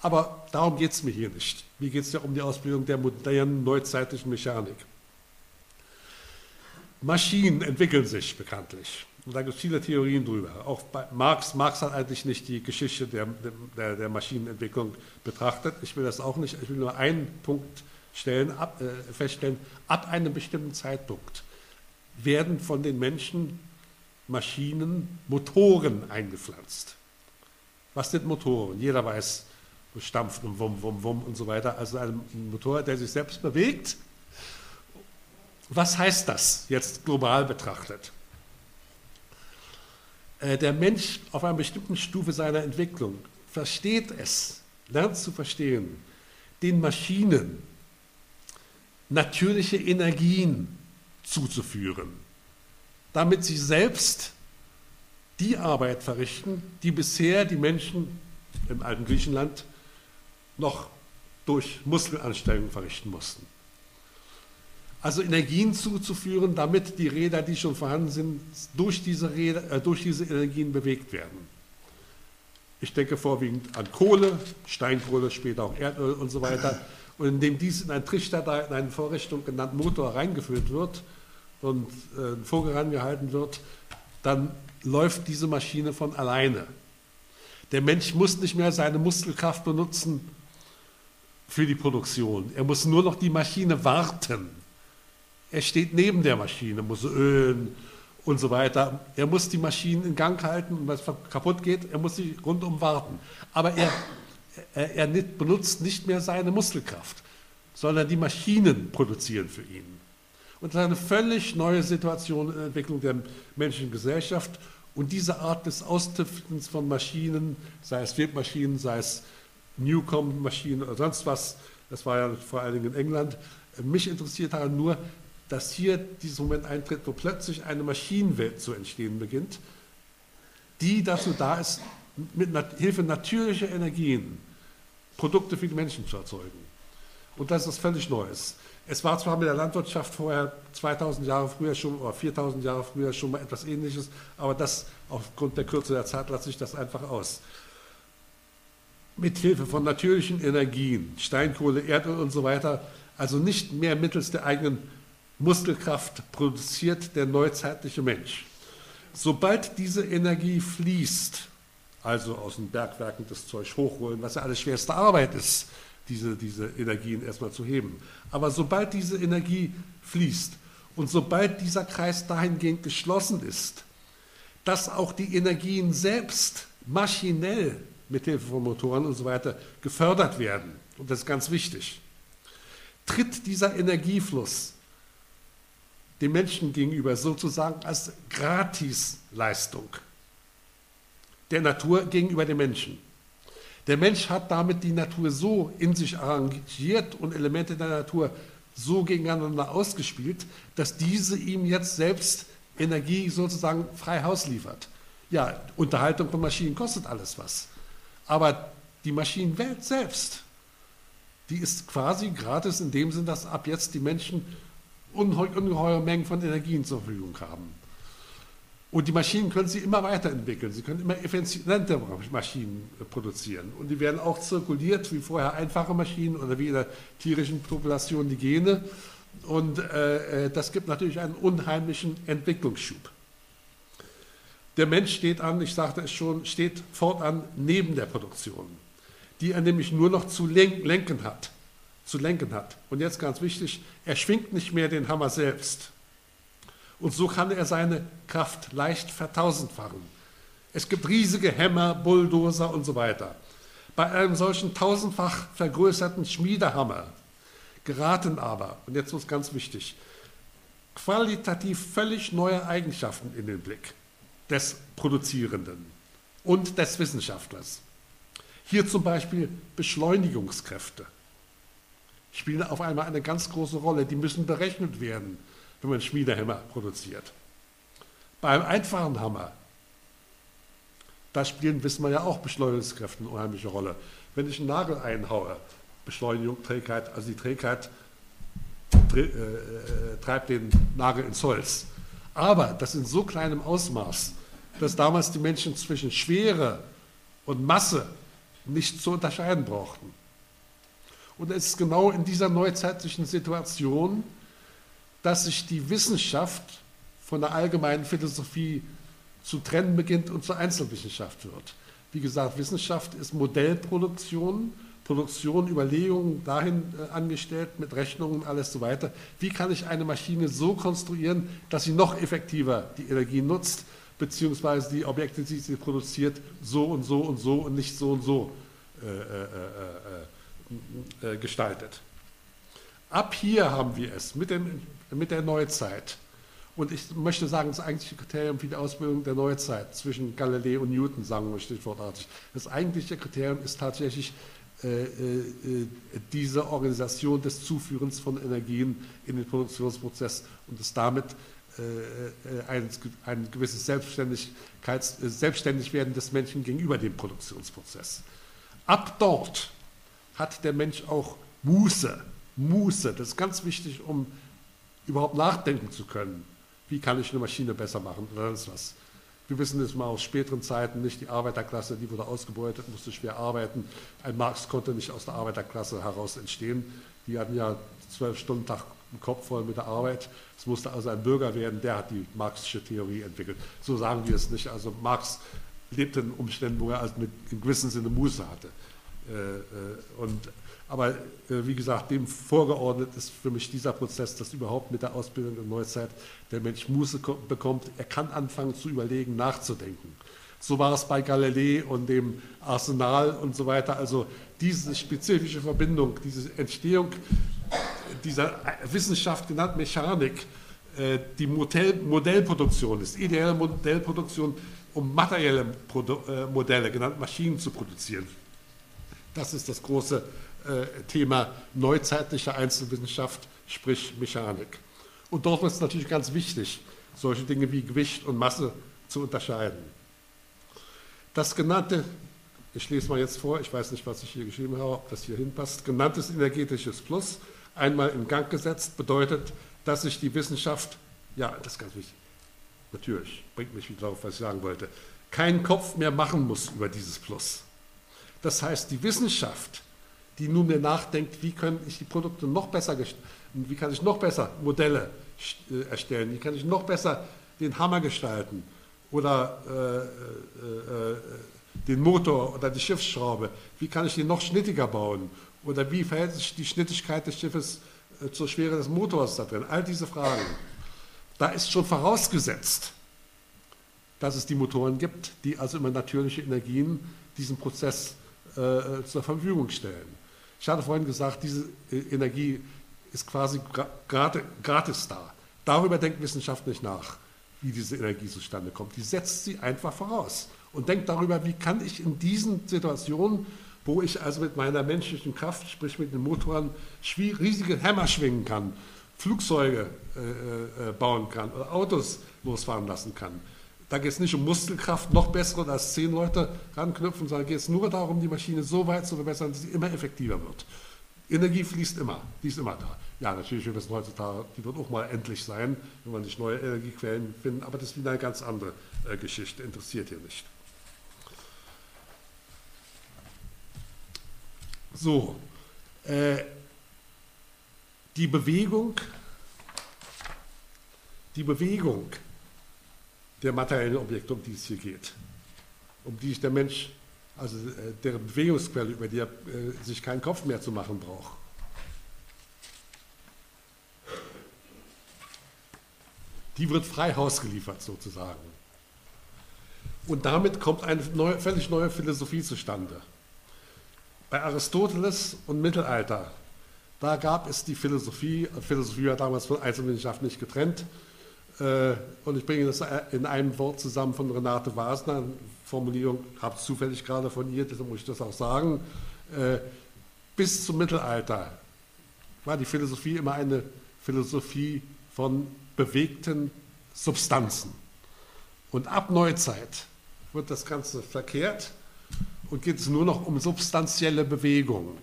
Aber darum geht es mir hier nicht. Mir geht es ja um die Ausbildung der modernen, neuzeitlichen Mechanik. Maschinen entwickeln sich bekanntlich. Und da gibt es viele Theorien drüber. Auch bei Marx, Marx hat eigentlich nicht die Geschichte der, der, der Maschinenentwicklung betrachtet. Ich will das auch nicht. Ich will nur einen Punkt stellen, ab, äh, feststellen. Ab einem bestimmten Zeitpunkt werden von den Menschen Maschinen Motoren eingepflanzt. Was sind Motoren? Jeder weiß, stampft und wum, wum, wum und so weiter. Also ein Motor, der sich selbst bewegt was heißt das jetzt global betrachtet? Äh, der Mensch auf einer bestimmten Stufe seiner Entwicklung versteht es, lernt zu verstehen, den Maschinen natürliche Energien zuzuführen, damit sie selbst die Arbeit verrichten, die bisher die Menschen im alten Griechenland noch durch Muskelanstrengungen verrichten mussten also Energien zuzuführen, damit die Räder, die schon vorhanden sind, durch diese, Räder, äh, durch diese Energien bewegt werden. Ich denke vorwiegend an Kohle, Steinkohle, später auch Erdöl und so weiter. Und indem dies in einen Trichter, in eine Vorrichtung genannten Motor reingefüllt wird und äh, Vogel wird, dann läuft diese Maschine von alleine. Der Mensch muss nicht mehr seine Muskelkraft benutzen für die Produktion. Er muss nur noch die Maschine warten er steht neben der Maschine, muss ölen und so weiter. Er muss die Maschinen in Gang halten und wenn es kaputt geht, er muss sie rundum warten. Aber er, er, er benutzt nicht mehr seine Muskelkraft, sondern die Maschinen produzieren für ihn. Und eine völlig neue Situation in der Entwicklung der menschlichen Gesellschaft. Und diese Art des Austüftens von Maschinen, sei es Webmaschinen, sei es Newcom-Maschinen oder sonst was, das war ja vor allen Dingen in England, mich interessiert daran nur, dass hier dieser Moment eintritt, wo plötzlich eine Maschinenwelt zu entstehen beginnt, die dazu da ist, mit Hilfe natürlicher Energien Produkte für die Menschen zu erzeugen. Und das ist völlig Neues. Es war zwar mit der Landwirtschaft vorher 2000 Jahre früher schon oder 4000 Jahre früher schon mal etwas Ähnliches, aber das aufgrund der Kürze der Zeit lasse ich das einfach aus. Mit Hilfe von natürlichen Energien, Steinkohle, Erdöl und so weiter, also nicht mehr mittels der eigenen Muskelkraft produziert der neuzeitliche Mensch. Sobald diese Energie fließt, also aus den Bergwerken das Zeug hochholen, was ja alles schwerste Arbeit ist, diese, diese Energien erstmal zu heben. Aber sobald diese Energie fließt und sobald dieser Kreis dahingehend geschlossen ist, dass auch die Energien selbst maschinell mit Hilfe von Motoren und so weiter gefördert werden, und das ist ganz wichtig, tritt dieser Energiefluss dem Menschen gegenüber sozusagen als Gratisleistung der Natur gegenüber dem Menschen. Der Mensch hat damit die Natur so in sich arrangiert und Elemente der Natur so gegeneinander ausgespielt, dass diese ihm jetzt selbst Energie sozusagen frei Haus liefert. Ja, Unterhaltung von Maschinen kostet alles was. Aber die Maschinenwelt selbst, die ist quasi gratis in dem Sinn, dass ab jetzt die Menschen ungeheure Mengen von Energien zur Verfügung haben. Und die Maschinen können sie immer weiterentwickeln. Sie können immer effizienter Maschinen produzieren. Und die werden auch zirkuliert, wie vorher einfache Maschinen oder wie in der tierischen Population die Gene. Und äh, äh, das gibt natürlich einen unheimlichen Entwicklungsschub. Der Mensch steht an, ich sagte es schon, steht fortan neben der Produktion, die er nämlich nur noch zu lenken hat. Zu lenken hat. Und jetzt ganz wichtig, er schwingt nicht mehr den Hammer selbst und so kann er seine Kraft leicht vertausendfachen. Es gibt riesige Hämmer, Bulldozer und so weiter. Bei einem solchen tausendfach vergrößerten Schmiedehammer geraten aber, und jetzt ist ganz wichtig, qualitativ völlig neue Eigenschaften in den Blick des Produzierenden und des Wissenschaftlers. Hier zum Beispiel Beschleunigungskräfte spielen auf einmal eine ganz große Rolle. Die müssen berechnet werden wenn man Schmiedehämmer produziert. Beim einfachen Hammer, da spielen, wissen wir ja auch, Beschleunigungskräfte eine unheimliche Rolle. Wenn ich einen Nagel einhaue, Beschleunigung, Trägheit, also die Trägheit äh, treibt den Nagel ins Holz. Aber das in so kleinem Ausmaß, dass damals die Menschen zwischen Schwere und Masse nicht zu unterscheiden brauchten. Und es ist genau in dieser neuzeitlichen Situation, dass sich die Wissenschaft von der allgemeinen Philosophie zu trennen beginnt und zur Einzelwissenschaft wird. Wie gesagt, Wissenschaft ist Modellproduktion, Produktion, Überlegungen dahin äh, angestellt mit Rechnungen, alles so weiter. Wie kann ich eine Maschine so konstruieren, dass sie noch effektiver die Energie nutzt, beziehungsweise die Objekte, die sie produziert, so und so und so und nicht so und so äh, äh, äh, äh, gestaltet. Ab hier haben wir es mit dem mit der Neuzeit. Und ich möchte sagen, das eigentliche Kriterium für die Ausbildung der Neuzeit zwischen Galilei und Newton, sagen wir stichwortartig, das eigentliche Kriterium ist tatsächlich äh, äh, diese Organisation des Zuführens von Energien in den Produktionsprozess und das damit äh, äh ein, ein, gewisses Selbstständigkeits, äh, Selbstständigwerden des Menschen gegenüber dem Produktionsprozess. Ab dort hat der Mensch auch Muße, Muße, das ist ganz wichtig, um überhaupt nachdenken zu können. Wie kann ich eine Maschine besser machen oder sonst was. Wir wissen es mal aus späteren Zeiten nicht, die Arbeiterklasse, die wurde ausgebeutet, musste schwer arbeiten. Ein Marx konnte nicht aus der Arbeiterklasse heraus entstehen. Die hatten ja zwölf Stunden Tag im Kopf voll mit der Arbeit. Es musste also ein Bürger werden, der hat die marxische Theorie entwickelt. So sagen wir es nicht. Also Marx lebte in Umständen, wo er also mit, in gewissem Sinne Muße hatte. Äh, äh, und aber äh, wie gesagt, dem vorgeordnet ist für mich dieser Prozess, dass überhaupt mit der Ausbildung der Neuzeit der Mensch Muße bekommt. Er kann anfangen zu überlegen, nachzudenken. So war es bei Galilei und dem Arsenal und so weiter. Also diese spezifische Verbindung, diese Entstehung dieser Wissenschaft genannt Mechanik, äh, die Modell, Modellproduktion ist, ideelle Modellproduktion, um materielle äh, Modelle, genannt Maschinen zu produzieren. Das ist das große äh, Thema neuzeitliche Einzelwissenschaft, sprich Mechanik. Und dort ist es natürlich ganz wichtig, solche Dinge wie Gewicht und Masse zu unterscheiden. Das genannte, ich lese mal jetzt vor, ich weiß nicht, was ich hier geschrieben habe, ob das hier hinpasst, genanntes energetisches Plus, einmal in Gang gesetzt, bedeutet, dass sich die Wissenschaft, ja, das ist ganz wichtig, natürlich, bringt mich wieder darauf, was ich sagen wollte, keinen Kopf mehr machen muss über dieses Plus. Das heißt, die Wissenschaft die nunmehr nachdenkt, wie kann ich die Produkte noch besser, wie kann ich noch besser Modelle äh, erstellen, wie kann ich noch besser den Hammer gestalten oder äh, äh, äh, den Motor oder die Schiffsschraube, wie kann ich den noch schnittiger bauen oder wie verhält sich die Schnittigkeit des Schiffes äh, zur Schwere des Motors da drin, all diese Fragen. Da ist schon vorausgesetzt, dass es die Motoren gibt, die also immer natürliche Energien diesen Prozess äh, zur Verfügung stellen. Ich hatte vorhin gesagt, diese äh, Energie ist quasi gratis da. Darüber denkt Wissenschaft nicht nach, wie diese Energie zustande kommt. Die setzt sie einfach voraus und denkt darüber, wie kann ich in diesen Situationen, wo ich also mit meiner menschlichen Kraft, sprich mit den Motoren, riesige Hämmer schwingen kann, Flugzeuge äh, äh, bauen kann oder Autos losfahren lassen kann, da geht es nicht um Muskelkraft, noch bessere als zehn Leute ranknüpfen, sondern geht es nur darum, die Maschine so weit zu verbessern, dass sie immer effektiver wird. Energie fließt immer, die ist immer da. Ja, natürlich, wir wissen heutzutage, die wird auch mal endlich sein, wenn wir nicht neue Energiequellen finden, aber das ist wieder eine ganz andere äh, Geschichte, interessiert hier nicht. So, äh, die Bewegung, die Bewegung der materiellen Objekte, um die es hier geht, um die sich der Mensch, also äh, deren Bewegungsquelle, über die er äh, sich keinen Kopf mehr zu machen braucht. Die wird frei Haus geliefert sozusagen. Und damit kommt eine neue, völlig neue Philosophie zustande. Bei Aristoteles und Mittelalter, da gab es die Philosophie, Philosophie war damals von Einzelwissenschaft nicht getrennt, und ich bringe das in einem Wort zusammen von Renate Wasner, Formulierung habe ich zufällig gerade von ihr, deshalb muss ich das auch sagen. Äh, bis zum Mittelalter war die Philosophie immer eine Philosophie von bewegten Substanzen. Und ab Neuzeit wird das Ganze verkehrt und geht es nur noch um substanzielle Bewegungen.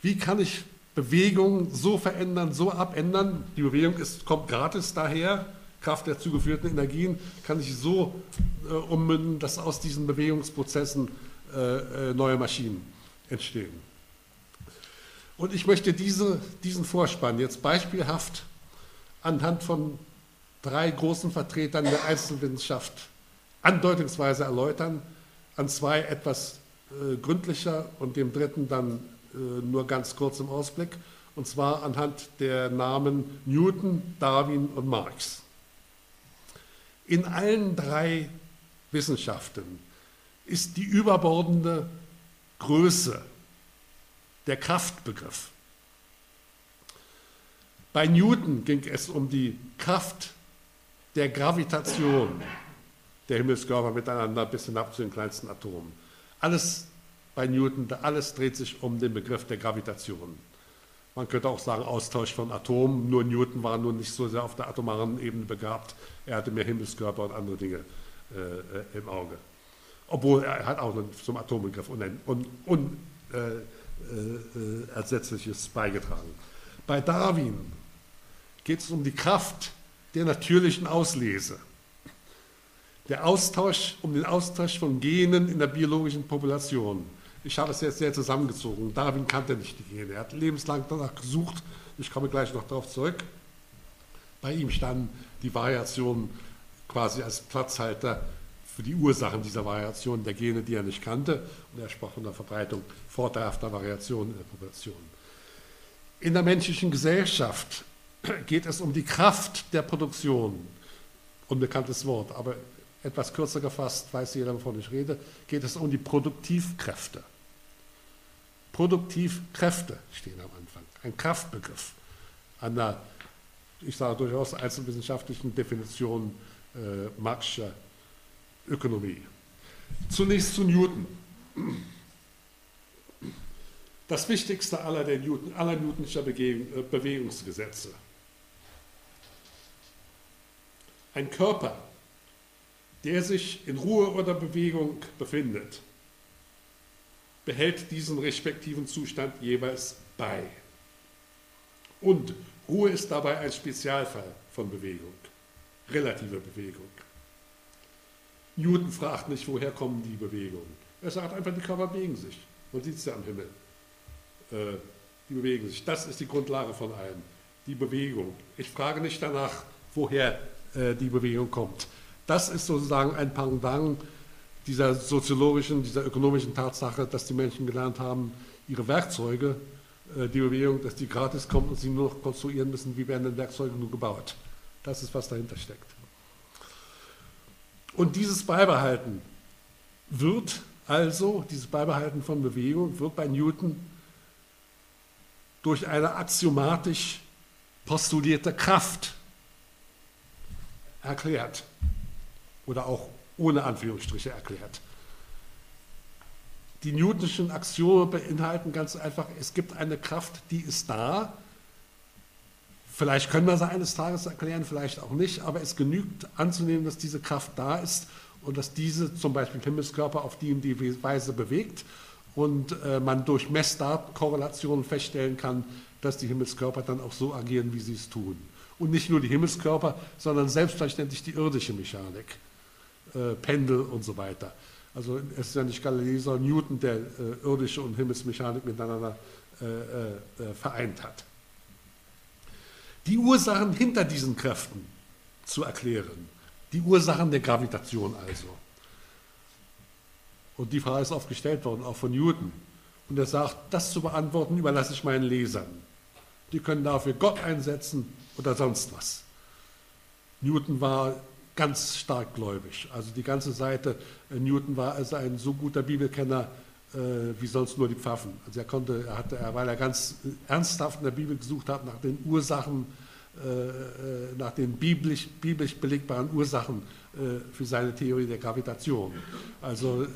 Wie kann ich Bewegung so verändern, so abändern. Die Bewegung ist, kommt gratis daher, Kraft der zugeführten Energien kann sich so äh, ummünden, dass aus diesen Bewegungsprozessen äh, äh, neue Maschinen entstehen. Und ich möchte diese, diesen Vorspann jetzt beispielhaft anhand von drei großen Vertretern der Einzelwissenschaft andeutungsweise erläutern, an zwei etwas äh, gründlicher und dem dritten dann nur ganz kurz im Ausblick, und zwar anhand der Namen Newton, Darwin und Marx. In allen drei Wissenschaften ist die überbordende Größe der Kraftbegriff. Bei Newton ging es um die Kraft der Gravitation der Himmelskörper miteinander bis hinab zu den kleinsten Atomen. Alles bei Newton, alles dreht sich um den Begriff der Gravitation. Man könnte auch sagen Austausch von Atomen, nur Newton war nun nicht so sehr auf der atomaren Ebene begabt, er hatte mehr Himmelskörper und andere Dinge äh, im Auge. Obwohl er hat auch zum Atombegriff Unersetzliches un, äh, äh, beigetragen. Bei Darwin geht es um die Kraft der natürlichen Auslese. Der Austausch, um den Austausch von Genen in der biologischen Population. Ich habe es jetzt sehr zusammengezogen. Darwin kannte nicht die Gene. Er hat lebenslang danach gesucht. Ich komme gleich noch darauf zurück. Bei ihm standen die Variationen quasi als Platzhalter für die Ursachen dieser Variationen der Gene, die er nicht kannte. Und er sprach von der Verbreitung vorteilhafter Variationen in der Population. In der menschlichen Gesellschaft geht es um die Kraft der Produktion. Unbekanntes Wort, aber etwas kürzer gefasst, weiß jeder, wovon ich rede, geht es um die Produktivkräfte. Produktivkräfte stehen am Anfang, ein Kraftbegriff einer, ich sage durchaus einzelwissenschaftlichen Definition äh, Marxischer Ökonomie. Zunächst zu Newton. Das wichtigste aller, der Newton, aller Newtonscher äh, Bewegungsgesetze. Ein Körper der sich in Ruhe oder Bewegung befindet, behält diesen respektiven Zustand jeweils bei. Und Ruhe ist dabei ein Spezialfall von Bewegung, relative Bewegung. Newton fragt nicht, woher kommen die Bewegungen. Er sagt einfach, die Körper bewegen sich. Man sieht es ja am Himmel. Äh, die bewegen sich. Das ist die Grundlage von allem. Die Bewegung. Ich frage nicht danach, woher äh, die Bewegung kommt. Das ist sozusagen ein Pendant dieser soziologischen, dieser ökonomischen Tatsache, dass die Menschen gelernt haben, ihre Werkzeuge, äh, die Bewegung, dass die gratis kommen und sie nur noch konstruieren müssen, wie werden denn Werkzeuge nun gebaut. Das ist, was dahinter steckt. Und dieses Beibehalten wird also, dieses Beibehalten von Bewegung wird bei Newton durch eine axiomatisch postulierte Kraft erklärt oder auch ohne Anführungsstriche erklärt. Die Newtonschen Axiome beinhalten ganz einfach, es gibt eine Kraft, die ist da. Vielleicht können wir sie eines Tages erklären, vielleicht auch nicht, aber es genügt anzunehmen, dass diese Kraft da ist und dass diese zum Beispiel Himmelskörper auf die und die Weise bewegt und äh, man durch Messdatenkorrelationen feststellen kann, dass die Himmelskörper dann auch so agieren, wie sie es tun. Und nicht nur die Himmelskörper, sondern selbstverständlich die irdische Mechanik, äh, Pendel und so weiter. Also es ist ja nicht Galilei, sondern Newton, der äh, irdische und Himmelsmechanik miteinander äh, äh, vereint hat. Die Ursachen hinter diesen Kräften zu erklären, die Ursachen der Gravitation also. Und die Frage ist oft gestellt worden, auch von Newton. Und er sagt, das zu beantworten überlasse ich meinen Lesern. Die können dafür Gott einsetzen oder sonst was. Newton war ganz stark gläubig. Also die ganze Seite, äh, Newton war also ein so guter Bibelkenner äh, wie sonst nur die Pfaffen. Also er konnte, er hatte, weil er ganz ernsthaft in der Bibel gesucht hat nach den Ursachen, äh, nach den biblisch, biblisch belegbaren Ursachen für seine Theorie der Gravitation. Also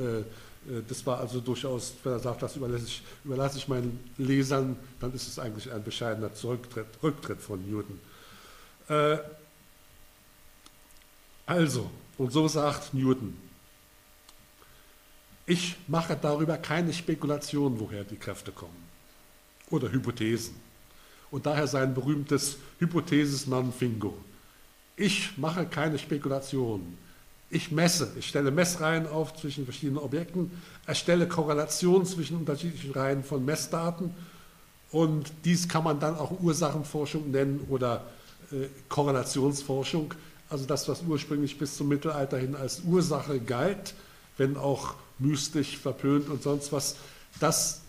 das war also durchaus, wenn er sagt, das überlasse ich, überlasse ich meinen Lesern, dann ist es eigentlich ein bescheidener Zurücktritt, Rücktritt von Newton. Also, und so sagt Newton, ich mache darüber keine Spekulation, woher die Kräfte kommen oder Hypothesen. Und daher sein berühmtes Hypothesis non fingo. Ich mache keine Spekulationen. Ich messe, ich stelle Messreihen auf zwischen verschiedenen Objekten, erstelle Korrelationen zwischen unterschiedlichen Reihen von Messdaten und dies kann man dann auch Ursachenforschung nennen oder äh, Korrelationsforschung. Also das, was ursprünglich bis zum Mittelalter hin als Ursache galt, wenn auch mystisch, verpönt und sonst was, das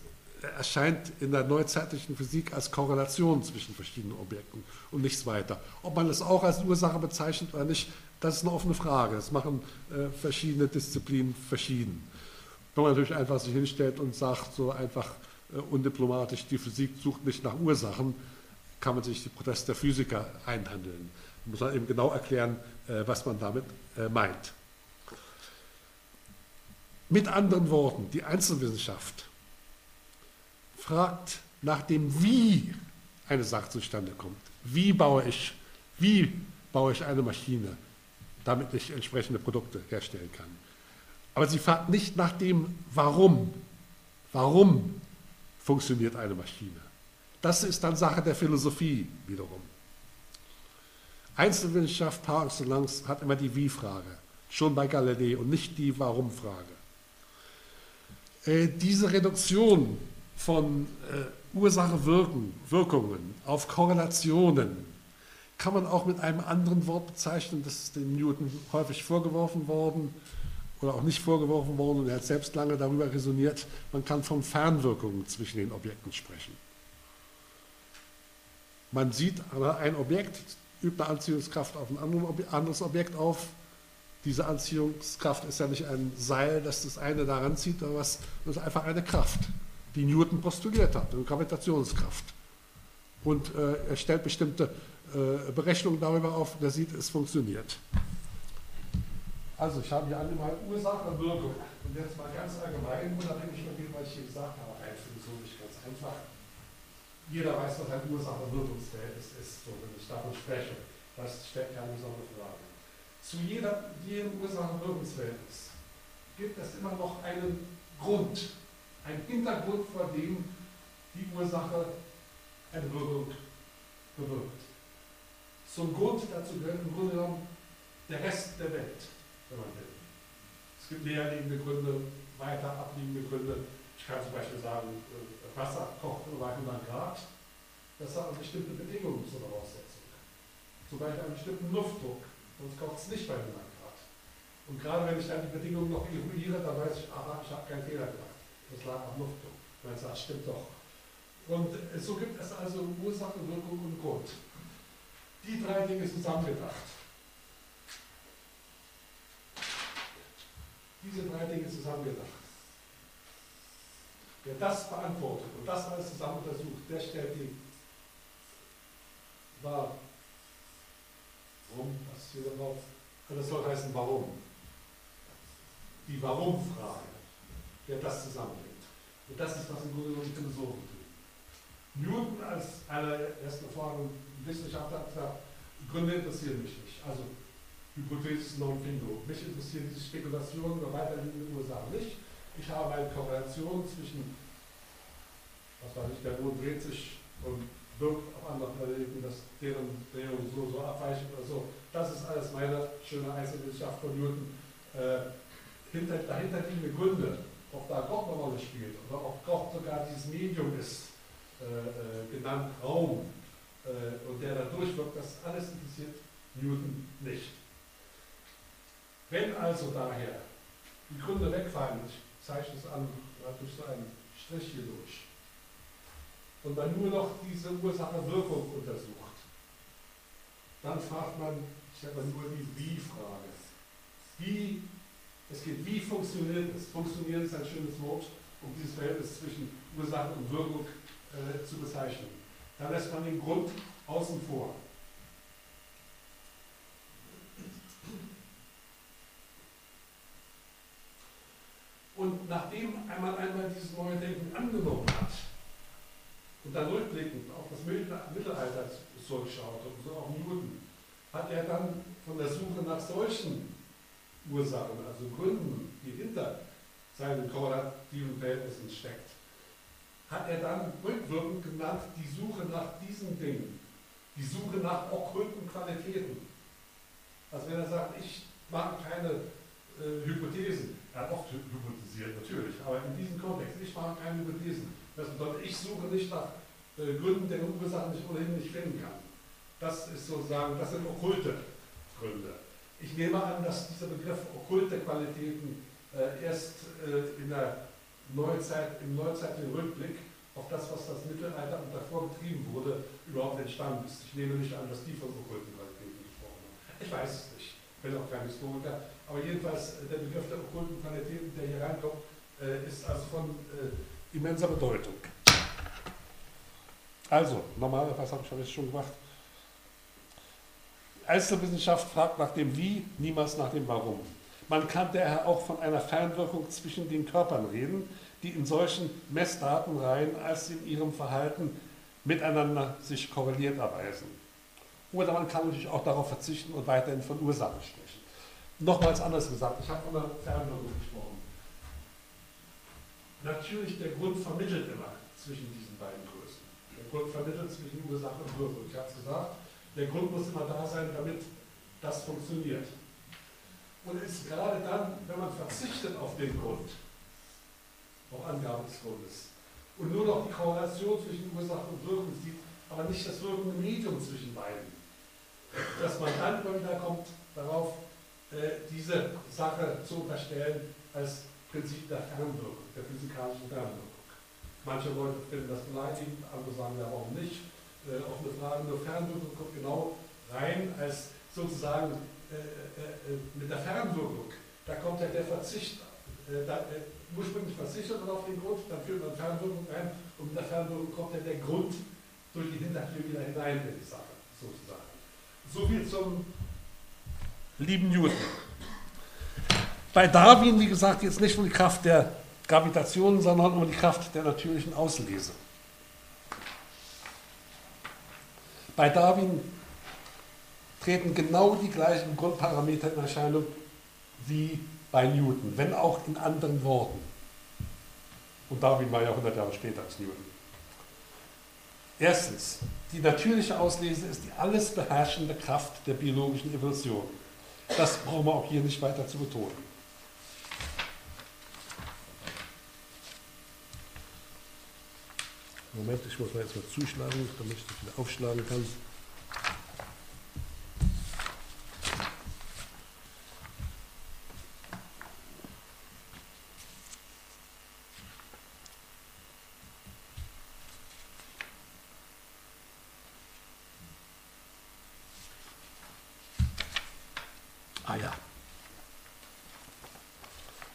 erscheint in der neuzeitlichen Physik als Korrelation zwischen verschiedenen Objekten und nichts weiter. Ob man es auch als Ursache bezeichnet oder nicht, das ist eine offene Frage. Das machen äh, verschiedene Disziplinen verschieden. Wenn man natürlich einfach sich hinstellt und sagt, so einfach äh, undiplomatisch, die Physik sucht nicht nach Ursachen, kann man sich die Proteste der Physiker einhandeln. Muss man eben genau erklären, äh, was man damit äh, meint. Mit anderen Worten, die Einzelwissenschaft fragt nach dem Wie eine Sache zustande kommt. Wie baue ich, wie baue ich eine Maschine, damit ich entsprechende Produkte herstellen kann. Aber sie fragt nicht nach dem Warum. Warum funktioniert eine Maschine? Das ist dann Sache der Philosophie wiederum. Einzelwissenschaft par excellence hat immer die Wie-Frage, schon bei Galilei und nicht die Warum-Frage. Äh, diese Reduktion von äh, Ursache-Wirkungen auf Korrelationen kann man auch mit einem anderen Wort bezeichnen, das ist dem Newton häufig vorgeworfen worden oder auch nicht vorgeworfen worden und er hat selbst lange darüber resoniert, man kann von Fernwirkungen zwischen den Objekten sprechen. Man sieht aber ein Objekt, übt eine Anziehungskraft auf ein anderes Objekt auf, diese Anziehungskraft ist ja nicht ein Seil, das das eine daran zieht, oder was, das ist einfach eine Kraft, die Newton postuliert hat, eine Gravitationskraft. Und äh, er stellt bestimmte äh, Berechnungen darüber auf, der sieht, es funktioniert. Also ich habe hier einmal Ursache und Wirkung. Und jetzt mal ganz allgemein, unabhängig von dem, was ich hier gesagt habe, rein philosophisch ganz einfach. Jeder weiß, was ein Ursache-Wirkungsverhältnis ist, so wenn ich davon spreche. Das stellt keine besondere Frage zu jeder, jedem Ursache-Wirkungsverhältnis gibt es immer noch einen Grund, einen Hintergrund, vor dem die Ursache eine Wirkung bewirkt. Zum Grund dazu gehört im Grunde genommen der Rest der Welt, wenn man will. Es gibt näherliegende Gründe, weiter abliegende Gründe. Ich kann zum Beispiel sagen, äh, Wasser kocht über 100 Grad. Das hat eine bestimmte Bedingungen zur Voraussetzung. Zum Beispiel einen bestimmten Luftdruck sonst kocht es nicht bei 100 Grad. Und gerade wenn ich dann die Bedingungen noch eruiere, dann weiß ich, aha, ich habe keinen Fehler gemacht. Das lag am Luftdruck. Dann sagt, stimmt doch. Und so gibt es also Ursache, Wirkung und Grund. Die drei Dinge zusammengedacht. Diese drei Dinge zusammengedacht. Wer das beantwortet und das alles zusammen untersucht, der stellt die Wahrheit Warum? Hier drauf. Das soll heißen, warum? Die Warum-Frage, wer das zusammenbringt. Und das ist, was im Grunde genommen Philosophen tun. Newton als allererster erfahrenen Wissenschaftler hat gesagt, Gründe interessieren mich nicht. Also Hypothesis non fingo. Mich interessieren diese Spekulationen über weiterliegende Ursachen nicht. Ich habe eine Korrelation zwischen, was weiß ich, der Mond dreht sich und wirkt auf andere Planeten, dass deren Drehung so, so abweicht oder so. Das ist alles meine schöne Einzelwissenschaft von Newton. Äh, hinter, dahinter liegende Gründe, ob da Gott eine Rolle spielt oder ob Gott sogar dieses Medium ist, äh, äh, genannt Raum, äh, und der da durchwirkt, das alles interessiert Newton nicht. Wenn also daher die Gründe wegfallen, ich zeichne es an, durch so einen Strich hier durch, und man nur noch diese Ursache-Wirkung untersucht, dann fragt man, ich sage mal nur die Wie-Frage. Wie, es geht, wie funktioniert es? Funktionieren ist ein schönes Wort, um dieses Verhältnis zwischen Ursache und Wirkung äh, zu bezeichnen. Dann lässt man den Grund außen vor. Und nachdem man einmal dieses neue Denken angenommen hat und dann rückblickend auf das Mittelalter zurückschaut und so auch Newton, hat er dann von der Suche nach solchen Ursachen, also Gründen, die hinter seinen korrelativen Verhältnissen steckt, hat er dann rückwirkend genannt die Suche nach diesen Dingen, die Suche nach okkulten Qualitäten. Also wenn er sagt, ich mache keine äh, Hypothesen, hat oft hypothesiert natürlich, aber in diesem Kontext, ich mache keine Hypothesen. Das bedeutet, ich suche nicht nach äh, Gründen, deren Ursachen ich ohnehin nicht finden kann. Das ist sozusagen, das sind okkulte Gründe. Ich nehme an, dass dieser Begriff okkulte Qualitäten äh, erst äh, in der Neuzeit, im neuzeitlichen Rückblick auf das, was das Mittelalter und davor betrieben wurde, überhaupt entstanden ist. Ich nehme nicht an, dass die von okkulten Qualitäten gesprochen haben. Ich weiß es nicht, ich bin auch kein Historiker, aber jedenfalls äh, der Begriff der okkulten Qualitäten, der hier reinkommt, äh, ist also von äh, immenser Bedeutung. Also, normalerweise habe ich das schon gemacht. Einzelwissenschaft fragt nach dem Wie, niemals nach dem Warum. Man kann daher auch von einer Fernwirkung zwischen den Körpern reden, die in solchen Messdatenreihen als in ihrem Verhalten miteinander sich korreliert erweisen. Oder man kann natürlich auch darauf verzichten und weiterhin von Ursachen sprechen. Nochmals anders gesagt, ich habe von der Fernwirkung gesprochen. Natürlich, der Grund vermittelt immer zwischen diesen beiden Größen. Der Grund vermittelt zwischen Ursache und Wirkung. Ich habe es gesagt, der Grund muss immer da sein, damit das funktioniert. Und es ist gerade dann, wenn man verzichtet auf den Grund, auf Angabe des Grundes, und nur noch die Korrelation zwischen Ursache und Wirkung sieht, aber nicht das wirkende Medium zwischen beiden, dass man dann immer wieder kommt darauf, diese Sache zu unterstellen als Prinzip der Fernwirkung, der physikalischen Fernwirkung. Manche Leute finden das beleidigend, andere sagen ja, warum nicht. Äh, offene Frage, nur Fernwirkung kommt genau rein als sozusagen äh, äh, äh, mit der Fernwirkung, da kommt ja der Verzicht, da, ursprünglich verzichtet man auf den Grund, dann führt man Fernwirkung ein und mit der Fernwirkung kommt ja der Grund durch die Hintertür wieder hinein in die Sache, sozusagen. So viel zum lieben Newton. Bei Darwin, wie gesagt, jetzt nicht um die Kraft der Gravitation, sondern um die Kraft der natürlichen Auslese. Bei Darwin treten genau die gleichen Grundparameter in Erscheinung wie bei Newton, wenn auch in anderen Worten. Und Darwin war ja 100 Jahre später als Newton. Erstens, die natürliche Auslese ist die alles beherrschende Kraft der biologischen Evolution. Das brauchen wir auch hier nicht weiter zu betonen. Moment, ich muss mal jetzt mal zuschlagen, damit ich das wieder aufschlagen kann.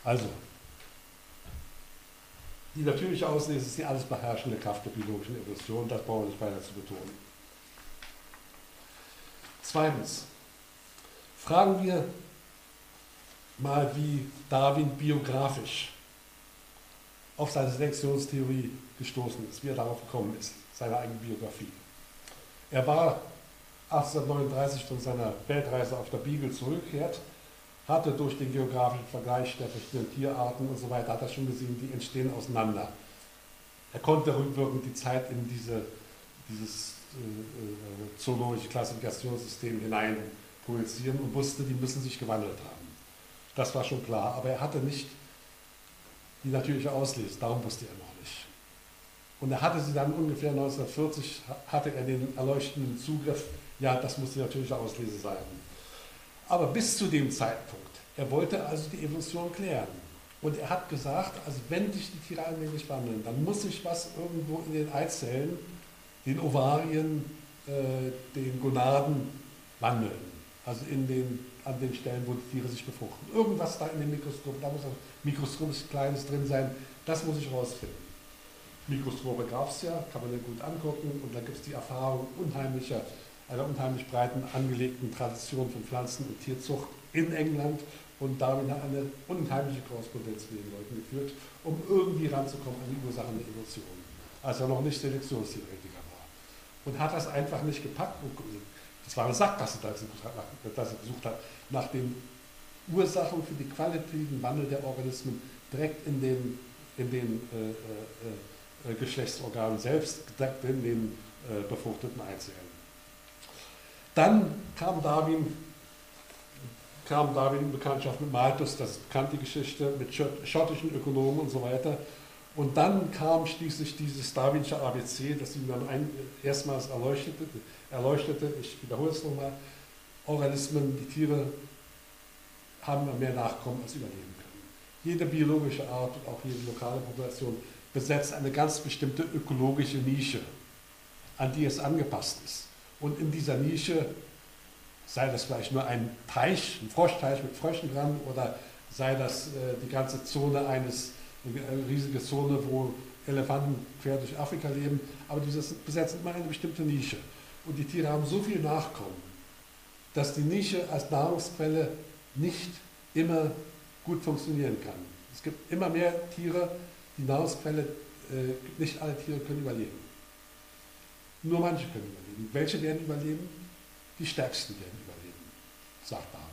Also, Auslese ist die alles beherrschende Kraft der biologischen Evolution, das brauchen wir nicht weiter zu betonen. Zweitens, fragen wir mal, wie Darwin biografisch auf seine Selektionstheorie gestoßen ist, wie er darauf gekommen ist, seine eigene Biografie. Er war 1839 von seiner Weltreise auf der Beagle zurückgekehrt hatte durch den geografischen Vergleich der verschiedenen Tierarten und so weiter, hat er schon gesehen, die entstehen auseinander. Er konnte rückwirkend die Zeit in diese, dieses äh, äh zoologische Klassifikationssystem hinein projizieren und wusste, die müssen sich gewandelt haben. Das war schon klar, aber er hatte nicht die natürliche Auslese, darum wusste er noch nicht. Und er hatte sie dann ungefähr 1940, hatte er den erleuchtenden Zugriff, ja, das muss die natürliche Auslese sein. Aber bis zu dem Zeitpunkt, er wollte also die Evolution klären. Und er hat gesagt, also wenn sich die Tiere allmählich wandeln, dann muss sich was irgendwo in den Eizellen, den Ovarien, äh, den Gonaden wandeln. Also in den, an den Stellen, wo die Tiere sich befruchten. Irgendwas da in dem Mikroskop, da muss ein mikroskopisch Kleines drin sein, das muss ich rausfinden. Mikroskope gab es ja, kann man ja gut angucken und da gibt es die Erfahrung unheimlicher, einer unheimlich breiten angelegten Tradition von Pflanzen- und Tierzucht in England und Darwin hat eine unheimliche Korrespondenz mit den Leuten geführt, um irgendwie ranzukommen an die Ursachen der Evolution, als er noch nicht Selektionstheoretiker war. Und hat das einfach nicht gepackt. Das war eine Sackgasse, dass er gesucht hat, nach den Ursachen für die qualitativen Wandel der Organismen direkt in den, in den äh, äh, äh Geschlechtsorganen selbst, direkt in den äh, befruchteten Eizellen. Dann kam Darwin kam Darwin in Bekanntschaft mit Malthus, das bekannte Geschichte, mit schottischen Ökonomen und so weiter. Und dann kam schließlich dieses Darwinsche ABC, das ihm dann ein, erstmals erleuchtete, erleuchtete, ich wiederhole es nochmal, Organismen, die Tiere haben mehr Nachkommen als überleben können. Jede biologische Art und auch jede lokale Population besetzt eine ganz bestimmte ökologische Nische, an die es angepasst ist. Und in dieser Nische sei das vielleicht nur ein Teich, ein Froschteich mit Fröschen dran oder sei das äh, die ganze Zone eines, eine riesige Zone, wo Elefanten quer durch Afrika leben, aber dieses besetzen immer eine bestimmte Nische. Und die Tiere haben so viel Nachkommen, dass die Nische als Nahrungsquelle nicht immer gut funktionieren kann. Es gibt immer mehr Tiere, die Nahrungsquelle, äh, nicht alle Tiere können überleben. Nur manche können überleben. Welche werden überleben? Die stärksten werden sagt Darwin.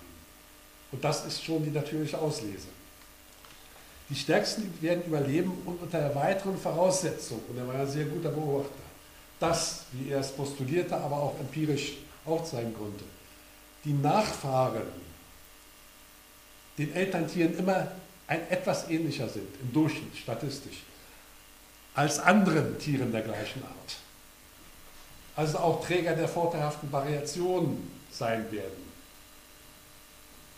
Und das ist schon die natürliche Auslese. Die Stärksten werden überleben und unter der weiteren Voraussetzung, und er war ein sehr guter Beobachter, das, wie er es postulierte, aber auch empirisch aufzeigen konnte, die Nachfahren den Elterntieren immer ein etwas ähnlicher sind, im Durchschnitt statistisch, als anderen Tieren der gleichen Art also auch Träger der vorteilhaften Variationen sein werden.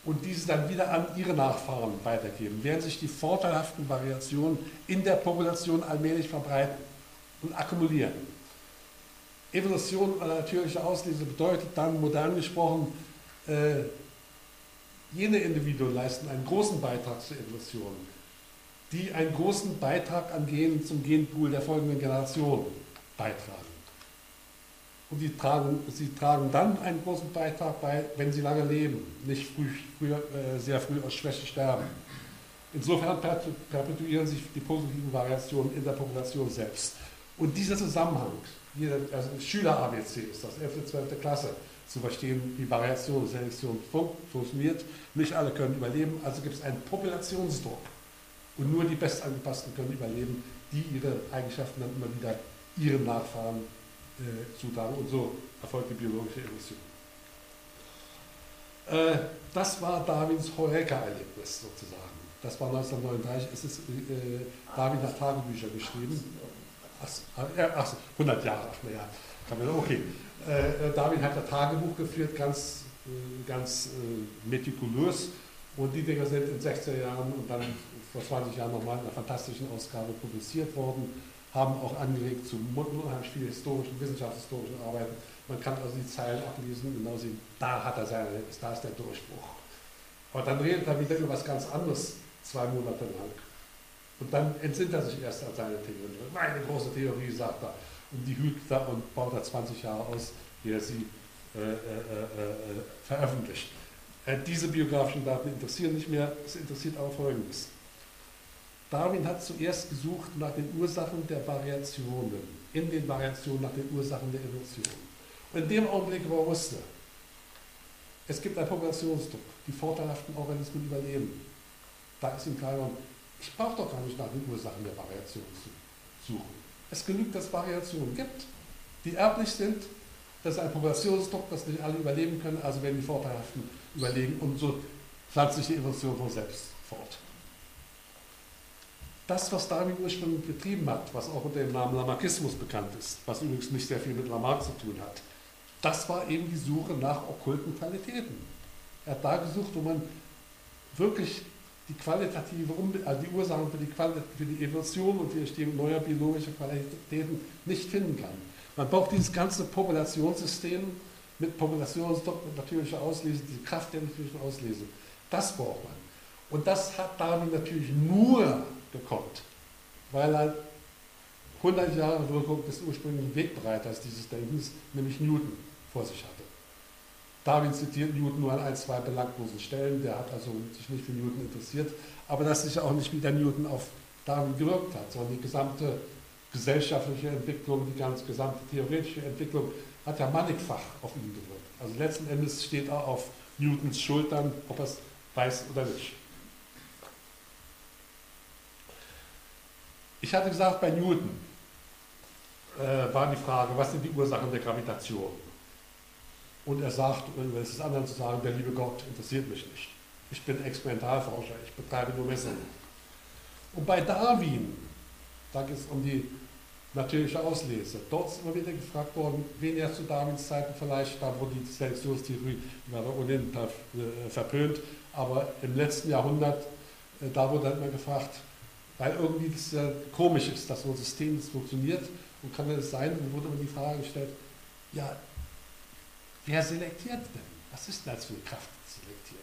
Und diese dann wieder an ihre Nachfahren weitergeben, werden sich die vorteilhaften Variationen in der Population allmählich verbreiten und akkumulieren. Evolution oder natürliche Auslese bedeutet dann, modern gesprochen, äh, jene Individuen leisten einen großen Beitrag zur Evolution, die einen großen Beitrag an Genen zum Genpool der folgenden Generation beitragen. Und die tragen, sie tragen dann einen großen Beitrag bei, wenn sie lange leben, nicht früh, früher, äh, sehr früh aus Schwäche sterben. Insofern perpetuieren sich die positiven Variationen in der Population selbst. Und dieser Zusammenhang, jeder, also Schüler-ABC ist das, 11. 12. Klasse, zu verstehen, wie Variation und Selektion fun funktioniert. Nicht alle können überleben, also gibt es einen Populationsdruck. Und nur die Bestangepassten können überleben, die ihre Eigenschaften dann immer wieder ihren Nachfahren äh, zutragen und so erfolgt die biologische Evolution. Äh, das war Darwins Heureka-Erlebnis sozusagen. Das war 1939, es ist, äh, Darwin hat Tagebücher geschrieben. Ach, ach, 100 Jahre, ach naja, kann man, okay. Äh, Darwin hat ein Tagebuch geführt, ganz, äh, ganz äh, metikulös. Und die Dinger sind in 60er Jahren und dann vor 20 Jahren nochmal in einer fantastischen Ausgabe publiziert worden haben auch angeregt zu unheimlich vielen historischen, wissenschaftshistorischen Arbeiten. Man kann also die Zeilen ablesen, genau sehen, da hat er seine, da ist der Durchbruch. Aber dann redet er wieder über was ganz anderes, zwei Monate lang. Und dann entsinnt er sich erst an seine Theorie. Meine große Theorie, sagt er. Und die hügt er und baut er 20 Jahre aus, wie er sie äh, äh, äh, äh veröffentlicht. Äh, diese biografischen Daten interessieren nicht mehr, es interessiert aber Folgendes. Darwin hat zuerst gesucht nach den Ursachen der Variationen, in den Variationen nach den Ursachen der Evolution. Und in dem Augenblick, wo er wusste, Es gibt einen Populationsdruck. Die vorteilhaften Organismen überleben. Da ist ihm klar geworden, ich brauche doch gar nicht nach den Ursachen der Variation zu suchen. Es genügt, dass es Variationen gibt, die erblich sind. Das ist ein Populationsdruck, dass nicht alle überleben können, also werden die Vorteilhaften überlegen und so pflanzt sich die Evolution von selbst fort. Das, was Darwin ursprünglich betrieben hat, was auch unter dem Namen Lamarckismus bekannt ist, was übrigens nicht sehr viel mit Lamarck zu tun hat, das war eben die Suche nach okkulten Qualitäten. Er hat da gesucht, wo man wirklich die qualitative, also die Ursachen für die, für die Evolution und die Entstehung neuer biologischer Qualitäten nicht finden kann. Man braucht dieses ganze Populationssystem mit Populationsdruck, mit natürlicher Auslese, diese Kraft der natürlichen Auslese. Das braucht man. Und das hat Darwin natürlich nur gekonnt, weil er 100 Jahre Wirkung des ursprünglichen Wegbereiters dieses Denkens, nämlich Newton, vor sich hatte. Darwin zitiert Newton nur an ein, zwei belanglosen Stellen, der hat also sich nicht für Newton interessiert, aber das ist ja auch nicht, wie der Newton auf Darwin gewirkt hat, sondern die gesamte gesellschaftliche Entwicklung, die ganze gesamte theoretische Entwicklung hat ja mannigfach auf ihn gewirkt. Also letzten Endes steht er auf Newtons Schultern, ob er es weiß oder nicht. Ich hatte gesagt, bei Newton äh, war die Frage, was sind die Ursachen der Gravitation? Und er sagt, um es anderen zu sagen, der liebe Gott interessiert mich nicht. Ich bin Experimentalforscher, ich betreibe nur Messungen. Und bei Darwin, da geht es um die natürliche Auslese. Dort ist immer wieder gefragt worden, weniger zu Darwins Zeiten vielleicht, da wurde die Selektionstheorie, die war ohnehin äh, verpönt, aber im letzten Jahrhundert, äh, da wurde dann immer gefragt, weil irgendwie das ja komisch ist, dass so ein System das funktioniert und kann das sein, und wurde immer die Frage gestellt, ja, Wer selektiert denn? Was ist denn als für eine Kraft selektiert?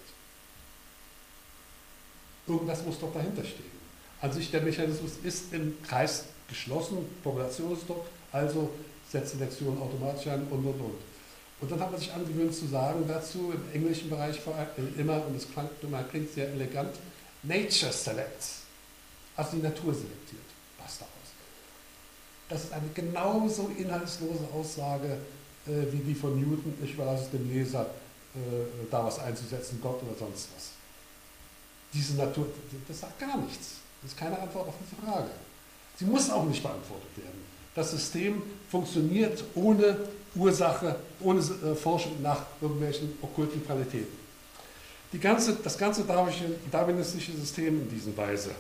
Irgendwas muss doch dahinter stehen. An sich der Mechanismus ist im Kreis geschlossen, Populationsdruck, also setzt Selektion automatisch ein und und und. Und dann hat man sich angewöhnt zu sagen dazu, im englischen Bereich immer, und das klingt, klingt sehr elegant, Nature selects. Also die Natur selektiert. Was daraus? Das ist eine genauso inhaltslose Aussage äh, wie die von Newton, ich überlasse es dem Leser, äh, da was einzusetzen, Gott oder sonst was. Diese Natur, das sagt gar nichts. Das ist keine Antwort auf diese Frage. Sie muss auch nicht beantwortet werden. Das System funktioniert ohne Ursache, ohne äh, Forschung nach irgendwelchen okkulten Qualitäten. Die ganze, das ganze darwinistische System in dieser Weise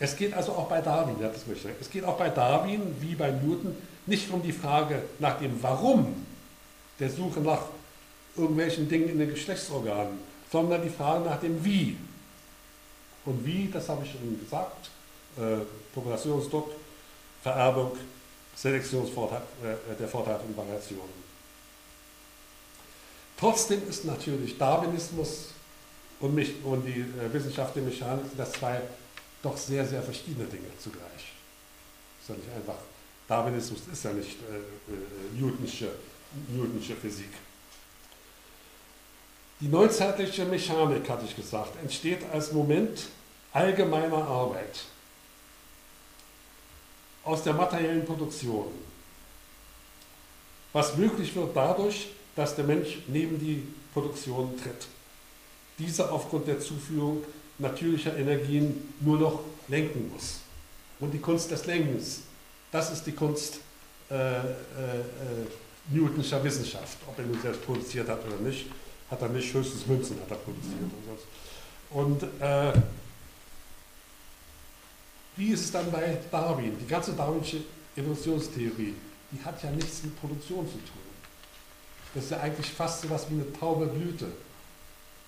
Es geht also auch bei Darwin, ja, das möchte ich es geht auch bei Darwin wie bei Newton nicht um die Frage nach dem Warum der Suche nach irgendwelchen Dingen in den Geschlechtsorganen, sondern die Frage nach dem Wie. Und wie, das habe ich schon gesagt, äh, Populationsdruck, Vererbung, Selektionsvorteil, äh, der Vorteil und Variationen. Trotzdem ist natürlich Darwinismus und, mich, und die äh, Wissenschaft der Mechanik das zwei doch sehr, sehr verschiedene Dinge zugleich. Ist ja nicht einfach, Darwinismus ist ja nicht äh, äh, Newtonsche, Newtonsche Physik. Die neuzeitliche Mechanik, hatte ich gesagt, entsteht als Moment allgemeiner Arbeit aus der materiellen Produktion, was möglich wird dadurch, dass der Mensch neben die Produktion tritt. Diese aufgrund der Zuführung natürlicher Energien nur noch lenken muss. Und die Kunst des Lenkens, das ist die Kunst äh, äh, äh, Newtonscher Wissenschaft. Ob er nun selbst produziert hat oder nicht, hat er nicht, höchstens Münzen hat er produziert. Und, äh, wie ist es dann bei Darwin? Die ganze darwinsche Evolutionstheorie, die hat ja nichts mit Produktion zu tun. Das ist ja eigentlich fast so was wie eine taube Blüte,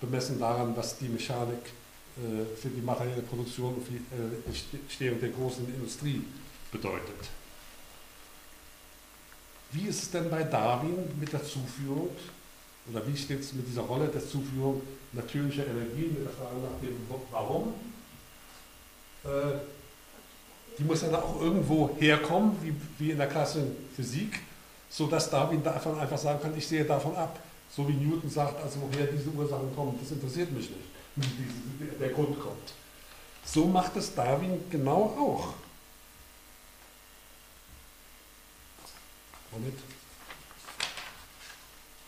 bemessen daran, was die Mechanik für die materielle Produktion und für die äh, Entstehung der großen Industrie bedeutet. Wie ist es denn bei Darwin mit der Zuführung, oder wie steht es mit dieser Rolle der Zuführung natürlicher Energie, mit der Frage nach dem Warum? Äh, die muss ja auch irgendwo herkommen, wie, wie in der Klasse Physik, sodass Darwin davon einfach sagen kann, ich sehe davon ab. So wie Newton sagt, also woher diese Ursachen kommen, das interessiert mich nicht [LAUGHS] der Grund kommt. So macht es Darwin genau auch. Moment.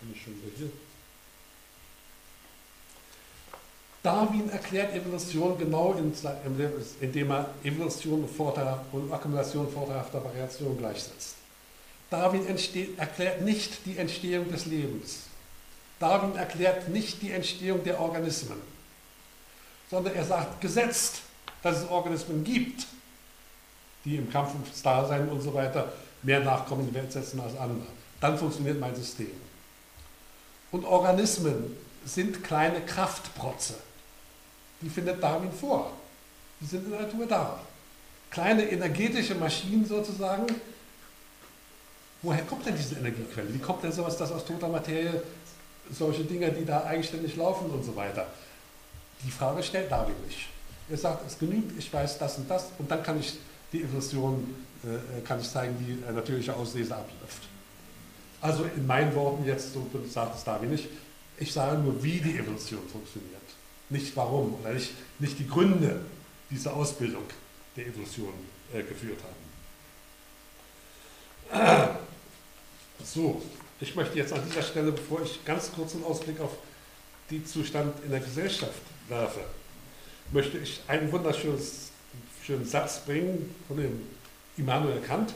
bin ich schon wieder hier. Darwin erklärt Evolution genau, indem er Evolution und Akkumulation vorteilhafter Variation gleichsetzt. Darwin erklärt nicht die Entstehung des Lebens. Darwin erklärt nicht die Entstehung der Organismen, sondern er sagt, gesetzt, dass es Organismen gibt, die im Kampf ums Dasein und so weiter mehr Nachkommen in die Welt setzen als andere. Dann funktioniert mein System. Und Organismen sind kleine Kraftprotze die findet Darwin vor. Die sind in der Natur da. Kleine energetische Maschinen sozusagen. Woher kommt denn diese Energiequelle? Wie kommt denn sowas, dass aus toter Materie solche Dinge, die da eigenständig laufen und so weiter? Die Frage stellt Darwin nicht. Er sagt, es genügt, ich weiß das und das und dann kann ich die Evolution, äh, kann ich zeigen, wie eine natürliche Auslese abläuft. Also in meinen Worten jetzt, so sagt es Darwin nicht, ich sage nur, wie die Evolution funktioniert nicht warum oder nicht, nicht die Gründe dieser Ausbildung der Evolution äh, geführt haben. [CLEARS THROAT] So, ich möchte jetzt an dieser Stelle, bevor ich ganz kurz einen Ausblick auf den Zustand in der Gesellschaft werfe, möchte ich einen wunderschönen Satz bringen von dem Immanuel Kant,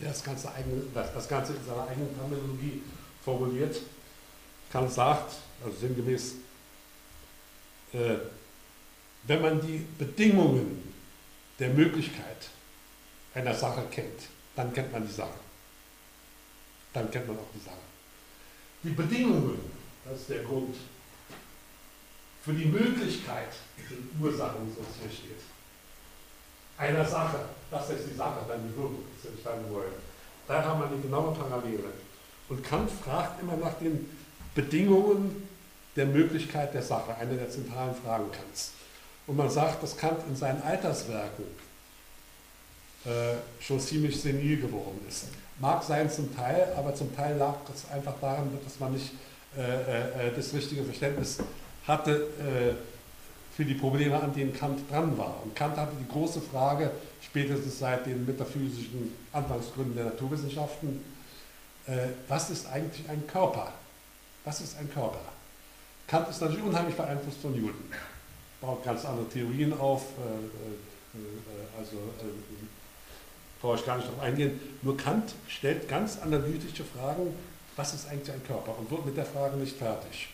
der das Ganze, das, das Ganze in seiner eigenen Terminologie formuliert. Kant sagt, also sinngemäß, äh, wenn man die Bedingungen der Möglichkeit einer Sache kennt, dann kennt man die Sache. Dann kennt man auch die Sache. Die Bedingungen, das ist der Grund, für die Möglichkeit, sind Ursachen, so es hier steht, einer Sache, das ist die Sache, dann die Wirkung, das ist dann wollen. Da haben wir eine genaue Parallele. Und Kant fragt immer nach den Bedingungen der Möglichkeit der Sache, eine der zentralen Fragen Kants. Und man sagt, dass Kant in seinen Alterswerken äh, schon ziemlich senil geworden ist. Mag sein zum Teil, aber zum Teil lag es einfach daran, dass man nicht äh, äh, das richtige Verständnis hatte äh, für die Probleme, an denen Kant dran war. Und Kant hatte die große Frage, spätestens seit den metaphysischen Anfangsgründen der Naturwissenschaften, äh, was ist eigentlich ein Körper? Was ist ein Körper? Kant ist natürlich unheimlich beeinflusst von Newton. Baut ganz andere Theorien auf, äh, äh, äh, also brauche ich gar nicht darauf eingehen. Nur Kant stellt ganz analytische Fragen, was ist eigentlich ein Körper und wird mit der Frage nicht fertig.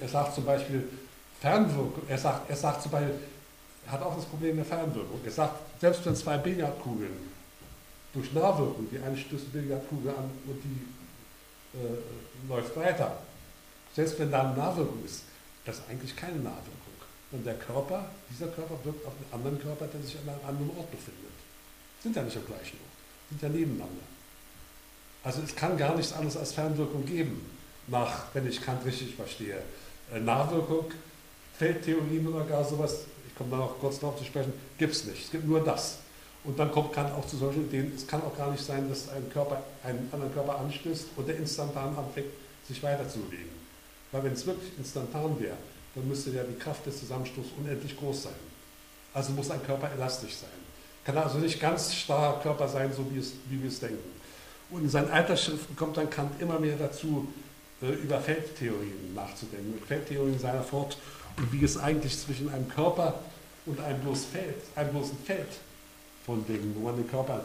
Er sagt zum Beispiel Fernwirkung, er sagt, er sagt zum Beispiel, hat auch das Problem der Fernwirkung. Er sagt, selbst wenn zwei Billardkugeln durch Nahwirkung, die eine stößt Billardkugel an und die äh, läuft weiter, selbst wenn da eine Nahwirkung ist, das ist eigentlich keine Nahwirkung. Und der Körper, dieser Körper wirkt auf einen anderen Körper, der sich an einem anderen Ort befindet. Sind ja nicht am gleichen Ort, sind ja nebeneinander. Also es kann gar nichts anderes als Fernwirkung geben, nach, wenn ich Kant richtig verstehe. Äh, Nahwirkung, Feldtheorien oder gar sowas, ich komme da noch kurz darauf zu sprechen, gibt es nicht. Es gibt nur das. Und dann kommt Kant auch zu solchen Ideen, es kann auch gar nicht sein, dass ein Körper einen anderen Körper anstößt und der instantan anfängt, sich weiterzubewegen. Weil wenn es wirklich instantan wäre, dann müsste ja die Kraft des Zusammenstoßes unendlich groß sein. Also muss ein Körper elastisch sein. Kann also nicht ganz starrer Körper sein, so wie, es, wie wir es denken. Und in seinen Altersschriften kommt dann Kant immer mehr dazu, über Feldtheorien nachzudenken, mit Feldtheorien seiner fort und wie es eigentlich zwischen einem Körper und einem, bloß Feld, einem bloßen Feld von Dingen, wo man den Körper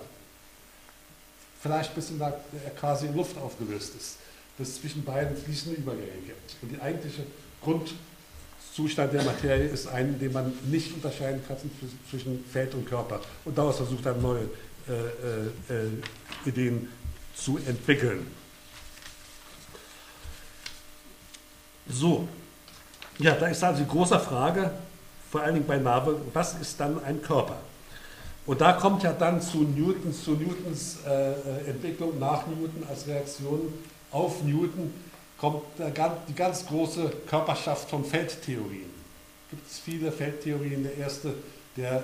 vielleicht bis in der, quasi in Luft aufgelöst ist, dass es zwischen beiden fließende Übergänge gibt. Und der eigentliche Grundzustand der Materie ist ein, den man nicht unterscheiden kann zwischen Feld und Körper. Und daraus versucht er neue äh, äh, äh, Ideen zu entwickeln. So, ja, da ist also die große Frage, vor allen Dingen bei Nave, was ist dann ein Körper? Und da kommt ja dann zu Newtons, zu Newtons äh, äh Entwicklung nach Newton als Reaktion auf Newton kommt die ganz große Körperschaft von Feldtheorien. Es gibt viele Feldtheorien. Der erste, der äh,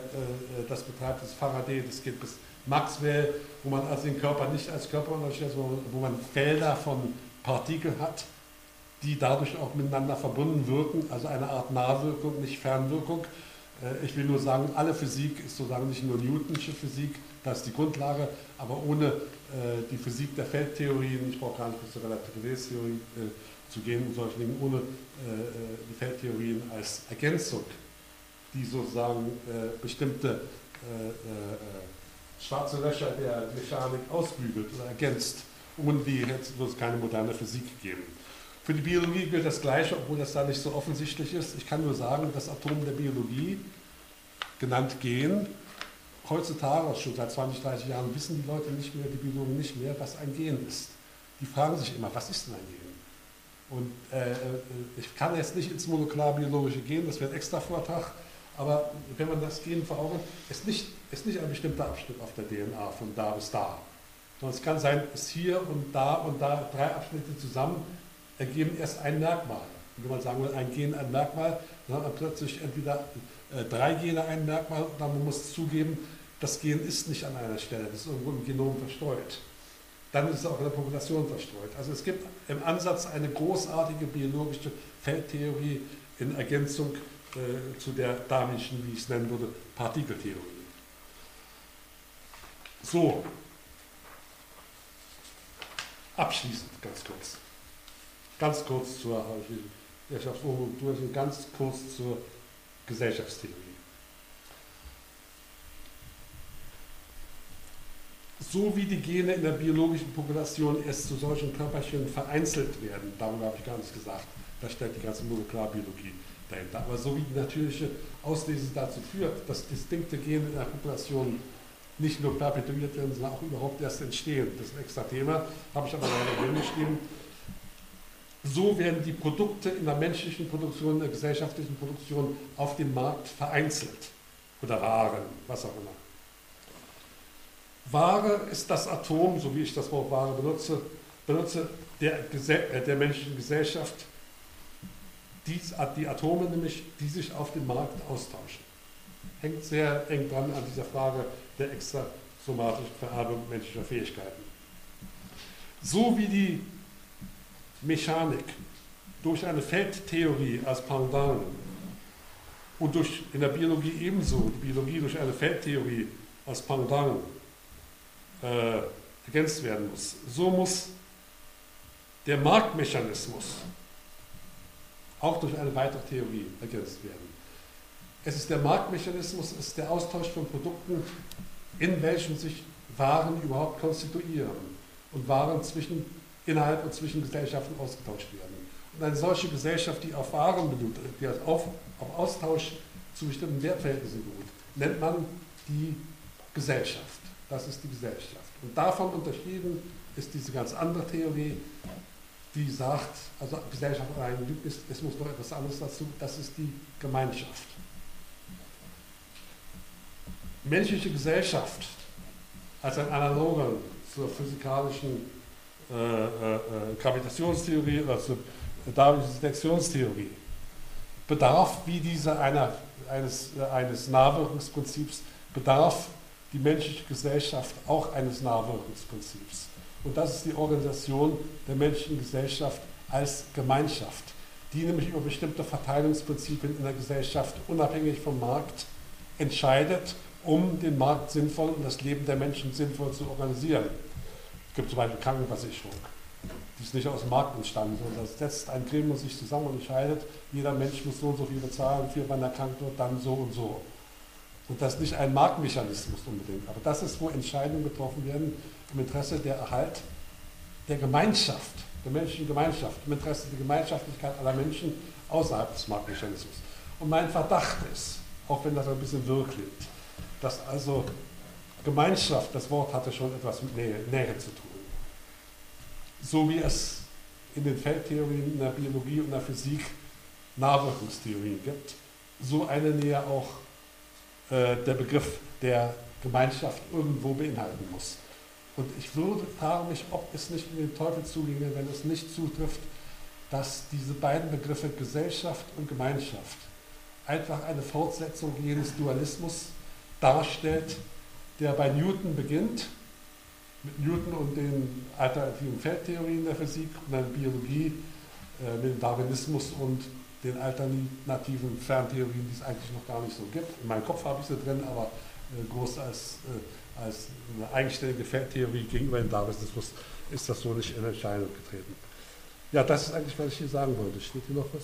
das betreibt, ist Faraday. Das geht bis Maxwell, wo man also den Körper nicht als Körper unterstellt, sondern wo man Felder von Partikeln hat, die dadurch auch miteinander verbunden wirken, also eine Art Nahwirkung, nicht Fernwirkung. Äh, ich will nur sagen, alle Physik ist sozusagen nicht nur Newtonsche Physik, das ist die Grundlage, aber ohne äh, die Physik der Feldtheorien, ich brauche gar nicht bis zur Relativitätstheorie äh, zu gehen und solche Dinge, ohne die Feldtheorien als Ergänzung, die sozusagen bestimmte schwarze Löcher der Mechanik ausbügelt oder ergänzt. Ohne die hätte es keine moderne Physik geben. Für die Biologie gilt das Gleiche, obwohl das da nicht so offensichtlich ist. Ich kann nur sagen, das Atom der Biologie, genannt Gen, heutzutage, schon seit 20, 30 Jahren, wissen die Leute nicht mehr, die Biologen nicht mehr, was ein Gen ist. Die fragen sich immer, was ist denn ein Gen? Und äh, äh ich kann jetzt nicht ins molekularbiologische gehen, das wäre ein extra Vortrag, aber wenn man das Gen vor Augen, ist nicht, ist nicht ein bestimmter Abschnitt auf der DNA von da bis da, sondern es kann sein, es hier und da und da drei Abschnitte zusammen ergeben erst ein Merkmal. Wenn man sagen will, ein Gen ein Merkmal, dann hat man plötzlich entweder äh, drei Gene ein Merkmal, oder man muss zugeben, das Gen ist nicht an einer Stelle, das ist irgendwo im Genom verstreut. Dann ist es auch in der Population verstreut. Also es gibt im Ansatz eine großartige biologische Feldtheorie in Ergänzung äh, zu der Darwinschen, wie ich es nennen würde, Partikeltheorie. So, abschließend ganz kurz ganz kurz zur Wirtschaftsstruktur, ganz kurz zur Gesellschaftstheorie. So wie die Gene in der biologischen Population erst zu solchen Körperchen vereinzelt werden, darüber habe ich gar nichts gesagt, da stellt die ganze Molekularbiologie dahinter. Aber so wie die natürliche Auslese dazu führt, dass distinkte Gene in der Population nicht nur perpetuiert werden, sondern auch überhaupt erst entstehen. Das ist ein extra Thema, habe ich aber leider drin geschrieben. So werden die Produkte in der menschlichen Produktion, in der gesellschaftlichen Produktion auf dem Markt vereinzelt oder Waren, was auch immer. Ware ist das Atom, so wie ich das Wort Ware benutze, benutze der, äh, der menschlichen Gesellschaft, die, die Atome nämlich, die sich auf dem Markt austauschen. Hängt sehr eng dran an dieser Frage der extrasomatischen Vererbung menschlicher Fähigkeiten. So wie die Mechanik durch eine Feldtheorie als Pendant und durch, in der Biologie ebenso, die Biologie durch eine Feldtheorie als Pendant äh, ergänzt werden muss. So muss der Marktmechanismus auch durch eine weitere Theorie ergänzt werden. Es ist der Marktmechanismus, es ist der Austausch von Produkten, in welchem sich Waren überhaupt konstituieren und Waren zwischen innerhalb und zwischen Gesellschaften ausgetauscht werden. Und eine solche Gesellschaft, die auf Waren beruht, die auf, auf Austausch zu bestimmten Wertverhältnissen beruht, nennt man die Gesellschaft. Das ist die Gesellschaft. Und davon unterschieden ist diese ganz andere Theorie, die sagt, also Gesellschaft allein ist, es muss noch etwas anderes dazu, das ist die Gemeinschaft. Menschliche Gesellschaft als ein Analogon zur physikalischen äh, äh, äh, Gravitationstheorie, also Darwinsche Selektionstheorie, bedarf, wie diese einer, eines, eines Nahwirkungsprinzips, bedarf die menschliche Gesellschaft auch eines Nahwirkungsprinzips. Und das ist die Organisation der menschlichen Gesellschaft als Gemeinschaft, die nämlich über bestimmte Verteilungsprinzipien in der Gesellschaft unabhängig vom Markt entscheidet, um den Markt sinnvoll und das Leben der Menschen sinnvoll zu organisieren. Es gibt zum Beispiel Krankenversicherung. Die ist nicht aus dem Markt entstanden, sondern das setzt ein Gremium sich zusammen und entscheidet, jeder Mensch muss so und so viel bezahlen, für wenn er krank wird, dann so und so. Und das ist nicht ein Marktmechanismus unbedingt, aber das ist, wo Entscheidungen getroffen werden im Interesse der Erhalt der Gemeinschaft, der menschlichen Gemeinschaft, im Interesse der Gemeinschaftlichkeit aller Menschen außerhalb des Marktmechanismus. Und mein Verdacht ist, auch wenn das ein bisschen wirr klingt, dass also Gemeinschaft, das Wort hatte schon etwas mit Nähe, Nähe zu tun. So wie es in den Feldtheorien, in der Biologie und der Physik Nahwirkungstheorien gibt, so eine Nähe auch äh, der Begriff der Gemeinschaft irgendwo beinhalten muss. Und ich würde, frage mich, ob es nicht in den Teufel zuginge, wenn es nicht zutrifft, dass diese beiden Begriffe Gesellschaft und Gemeinschaft einfach eine Fortsetzung jenes Dualismus darstellt, der bei Newton beginnt, mit Newton und den alternativen Feldtheorien der Physik und der Biologie, äh, mit dem Darwinismus und den alternativen Ferntheorien, die es eigentlich noch gar nicht so gibt. In meinem Kopf habe ich sie drin, aber äh, groß als, äh, als eine eigenständige Feldtheorie gegenüber dem Darwinismus ist das so nicht in Erscheinung getreten. Ja, das ist eigentlich, was ich hier sagen wollte. Steht hier noch was?